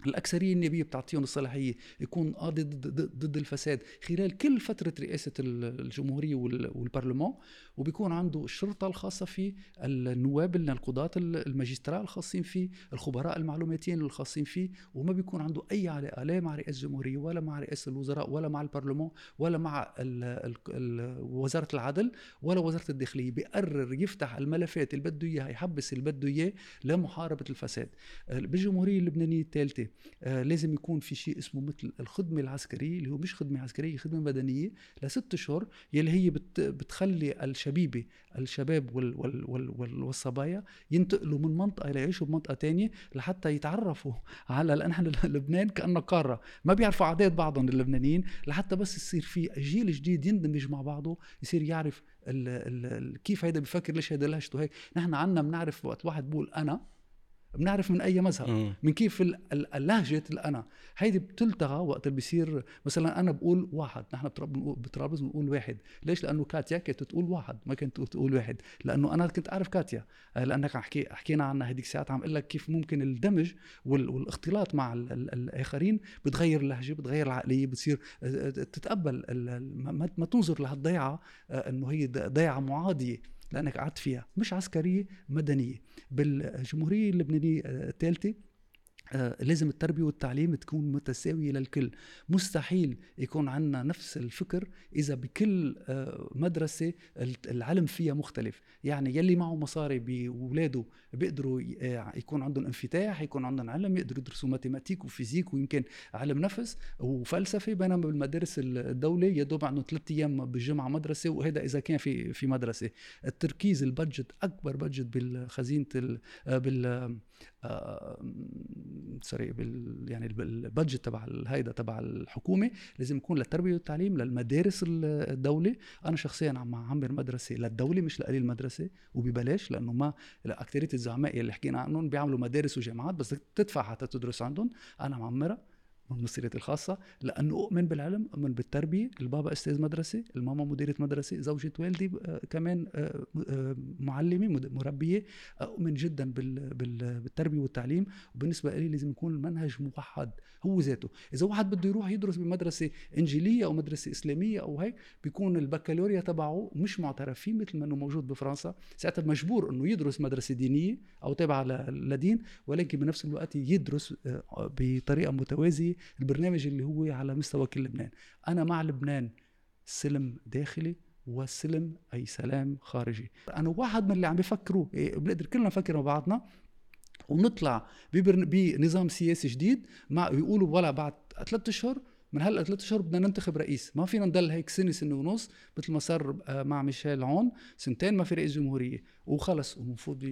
الأكثرية النيابية بتعطيهم الصلاحية يكون قاضي ضد, ضد الفساد خلال كل فترة رئاسة الجمهورية والبرلمان وبيكون عنده الشرطة الخاصة فيه النواب القضاة الماجستراء الخاصين فيه الخبراء المعلوماتيين الخاصين فيه وما بيكون عنده أي علاقة لا مع رئاسة الجمهورية ولا مع رئاسة الوزراء ولا مع البرلمان ولا مع ال ال ال وزارة العدل ولا وزارة الداخلية. بيقرر يفتح الملفات اللي بده إياها يحبس اللي بده إياه لمحاربة الفساد. بالجمهورية اللبنانية الثالثة آه لازم يكون في شيء اسمه مثل الخدمة العسكرية اللي هو مش خدمة عسكرية خدمة مدنية لست أشهر يلي هي بت بتخلي الشبيبة الشباب وال وال وال وال والصبايا ينتقلوا من منطقة ليعيشوا بمنطقة تانية لحتى يتعرفوا *laughs* على إحنا لبنان كأنه قارة. ما بيعرفوا عادات بعضهم اللبنانيين لحتى بس يصير في جيل جديد يندمج مع بعضه يصير يعرف ال ال كيف هيدا بفكر ليش هيدا لهجته هيك. نحن عنا بنعرف وقت واحد بقول أنا بنعرف من أي مذهب من كيف اللهجة الأنا. هيدي بتلتغى وقت اللي بيصير مثلا أنا بقول واحد نحن بطرابلس بنقول واحد. ليش؟ لأنه كاتيا كانت تقول واحد ما كانت تقول واحد. لأنه أنا كنت أعرف كاتيا. آه، لأنك حكي حكينا عنها هذيك الساعات عم أقول لك كيف ممكن الدمج والاختلاط مع الآخرين بتغير اللهجة بتغير العقلية بتصير آه، آه، تتقبل ما تنظر لهالضيعة إنه هي ضيعة معادية. لأنك قعدت فيها مش عسكرية مدنية. بالجمهورية اللبنانية الثالثه آه، لازم التربية والتعليم تكون متساوية للكل. مستحيل يكون عندنا نفس الفكر إذا بكل آه، مدرسة العلم فيها مختلف. يعني يلي معه مصاري بولاده بيقدروا آه، يكون عندهم انفتاح يكون عندهم علم يقدروا يدرسوا ماتيماتيك وفيزيك ويمكن علم نفس وفلسفة بينما بالمدارس الدولة يا دوب عندهم ثلاث أيام بالجمعة مدرسة وهذا إذا كان في في مدرسة. التركيز ال budget أكبر budget بالخزينة بال sorry بال يعني ال budget تبع هيدا تبع الحكومة لازم يكون للتربية والتعليم للمدارس الدولة. أنا شخصيا عم اعمر مدرسة للدولة مش لقليل المدرسة وببلاش لأنه ما أكثرية الزعماء اللي حكينا عنهم بيعملوا مدارس وجامعات بس تدفع حتى تدرس عندهم. أنا معمرها من مسيرتي الخاصة لأنه أؤمن بالعلم أؤمن بالتربية. البابا أستاذ مدرسة الماما مديرة مدرسة زوجة والدي آه، كمان آه، آه، معلمة مربية. أؤمن جدا بالتربية والتعليم. وبالنسبة لي لازم يكون المنهج موحد هو ذاته. إذا واحد بده يروح يدرس بمدرسة إنجيلية أو مدرسة إسلامية أو هيك بيكون البكالوريا تبعه مش معترف فيه مثل ما أنه موجود بفرنسا. ساعتها مجبور أنه يدرس مدرسة دينية أو تابعة لدين ولكن بنفس الوقت يدرس بطريقة متوازية البرنامج اللي هو على مستوى كل لبنان. أنا مع لبنان سلم داخلي وسلم أي سلام خارجي. أنا واحد من اللي عم بيفكروا إيه بنقدر كلنا نفكر مع بعضنا ونطلع بنظام سياسي جديد مع يقولوا ولا بعد ثلاث أشهر من هلأ ثلاث أشهر بدنا ننتخب رئيس. ما فينا نضل هيك سنة سنة ونص مثل ما صار آه، مع ميشيل عون. سنتين ما في رئيس جمهورية. وخلص ونفوت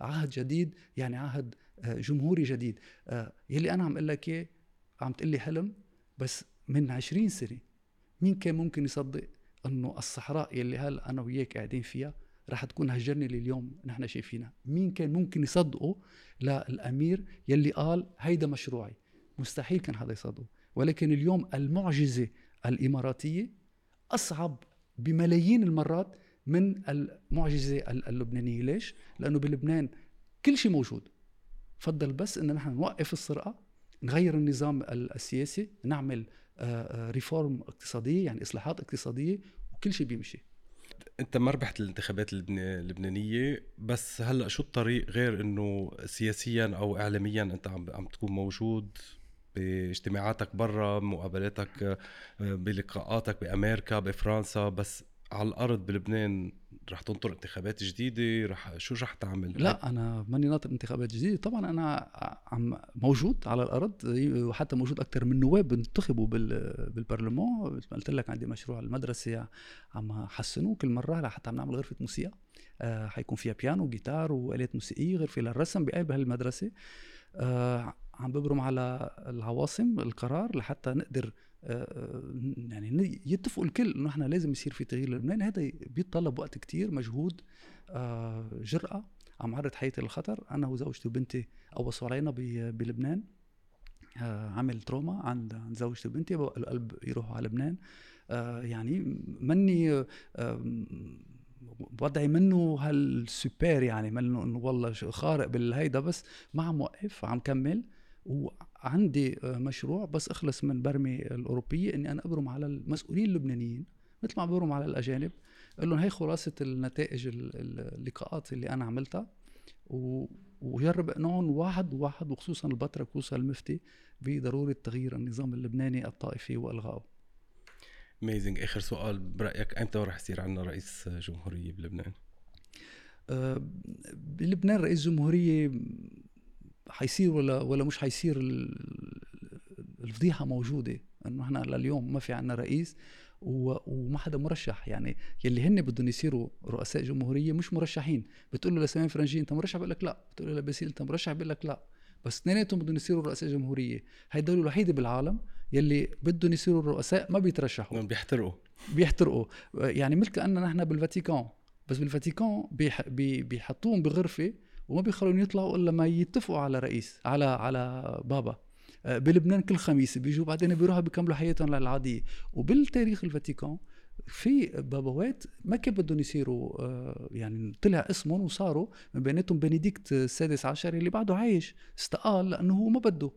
بعهد جديد يعني عهد آه، جمهوري جديد. آه، يلي أنا عم أقول لك إياه عم تقول لي حلم بس من 20 سنة مين كان ممكن يصدق إنه الصحراء يلي هلا أنا وياك قاعدين فيها رح تكون هالجرنة اللي اليوم نحن شايفينها؟ مين كان ممكن يصدقه للأمير يلي قال هيدا مشروعي؟ مستحيل كان حدا يصدقه. ولكن اليوم المعجزة الإماراتية أصعب بملايين المرات من المعجزة اللبنانية. ليش؟ لأنه بلبنان كل شيء موجود. فضل بس إن نحن نوقف السرقة نغير النظام السياسي نعمل ريفورم اقتصادية يعني إصلاحات اقتصادية وكل شيء بيمشي. أنت ما ربحت الانتخابات اللبنانية بس هلأ شو الطريق غير إنه سياسيا أو اعلاميا أنت عم عم تكون موجود باجتماعاتك برا مقابلاتك آه، بلقاءاتك بأمريكا بفرنسا؟ بس على الأرض بلبنان رح تنطر انتخابات جديدة رح شو رح تعمل؟ لا أنا ماني ناطر انتخابات جديدة. طبعا أنا عم موجود على الأرض وحتى موجود أكثر من نواب انتخبوا بالبرلمان. مثل ما قلت لك عندي مشروع المدرسة عم حسنه كل مرة لحتى عم نعمل غرفة موسيقى. آه حيكون فيها بيانو وجيتار وآلات موسيقية غرفة للرسم بقلب هالمدرسة. آه عم ببرم على العواصم القرار لحتى نقدر يعني يتفقوا الكل إنه إحنا لازم يصير في تغيير لبنان هذا بيتطلب وقت كتير مجهود آه، جرأة عم عرض حياتي للخطر أنا وزوجتي وبنتي قوصوا علينا بلبنان آه، عمل تروما عند عند زوجتي وبنتي. القلب يروحوا على لبنان. آه، يعني مني وضعي منه هالسوبر يعني منه إنه والله خارق بالهيدا بس ما عم وقف عم كمل. وعندي آه، مشروع بس أخلص من برمي الأوروبية إني أنا أبرم على المسؤولين اللبنانيين مثل ما عم ببرم على الأجانب أقول لهم هي خلاصة النتائج اللقاءات اللي أنا عملتها وجرب أقنعهم واحد واحد وخصوصا البطرك خصوصا المفتي بضرورة تغيير النظام اللبناني الطائفي والغائه اميزنج آخر سؤال برأيك إمتى رح يصير عندنا رئيس جمهورية بلبنان؟ أه بلبنان رئيس جمهورية حيصير ولا ولا مش حيصير الفضيحة موجودة. إنه إحنا لليوم ما في عنا رئيس وما حدا مرشح. يعني يلي هن بدهم يصيروا رؤساء جمهورية مش مرشحين. بتقول له لسليمان فرنجي أنت مرشح؟ بقول لك لا. بتقول له لباسيل أنت مرشح؟ بقول لك لا. بس اثنيناتهم بدهم يصيروا رؤساء جمهورية. هاي الدولة الوحيدة بالعالم يلي بدهم يصيروا رؤساء ما بيترشحوا. بيحترقوا. بيحترقوا. يعني مثل كاننا نحن بالفاتيكان. بس بالفاتيكان بيح بيحطوهم بغرفة وما بيخلون يطلعوا إلا ما يتفقوا على رئيس على على بابا. آه، بلبنان كل خميس بيجوا بعدين بيروحوا بيكملوا حياتهم العاديه وبالتاريخ الفاتيكان في بابوات ما كان بدهم يصيروا آه، يعني طلع اسمهم وصاروا من بيناتهم بنديكت السادس عشر اللي بعده عايش استقال لأنه هو ما بده.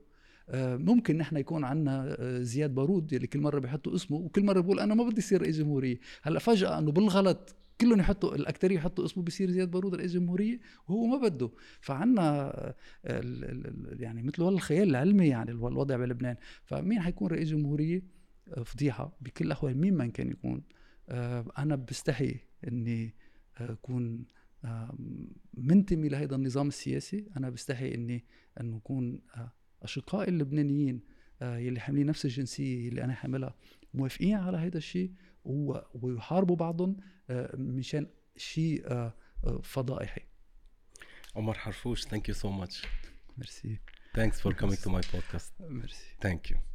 آه، ممكن نحن يكون عندنا زياد بارود اللي كل مرة بيحطوا اسمه وكل مرة بيقول أنا ما بدي اصير رئيس جمهورية. هلأ فجأة إنه بالغلط كلهم يحطوا الاكثريه يحطوا اسمه بصير زياد بارود رئيس جمهورية وهو ما بده. فعنا يعني مثل الخيال العلمي يعني الوضع بلبنان. فمين حيكون رئيس جمهورية؟ آه، فضيحة بكل الاحوال مين ما كان يكون. آه، أنا بستحي إني آه، أكون منتمي لهذا النظام السياسي. أنا بستحي إني انه اكون أشقائي اللبنانيين يلي حاملين نفس الجنسية اللي أنا حاملها موافقين على هذا الشيء. ويحاربوا بعضهم آه، مشان شيء آه، آه، فضائحي. عمر حرفوش thank you so much merci Thanks for coming to my podcast. merci Thank you.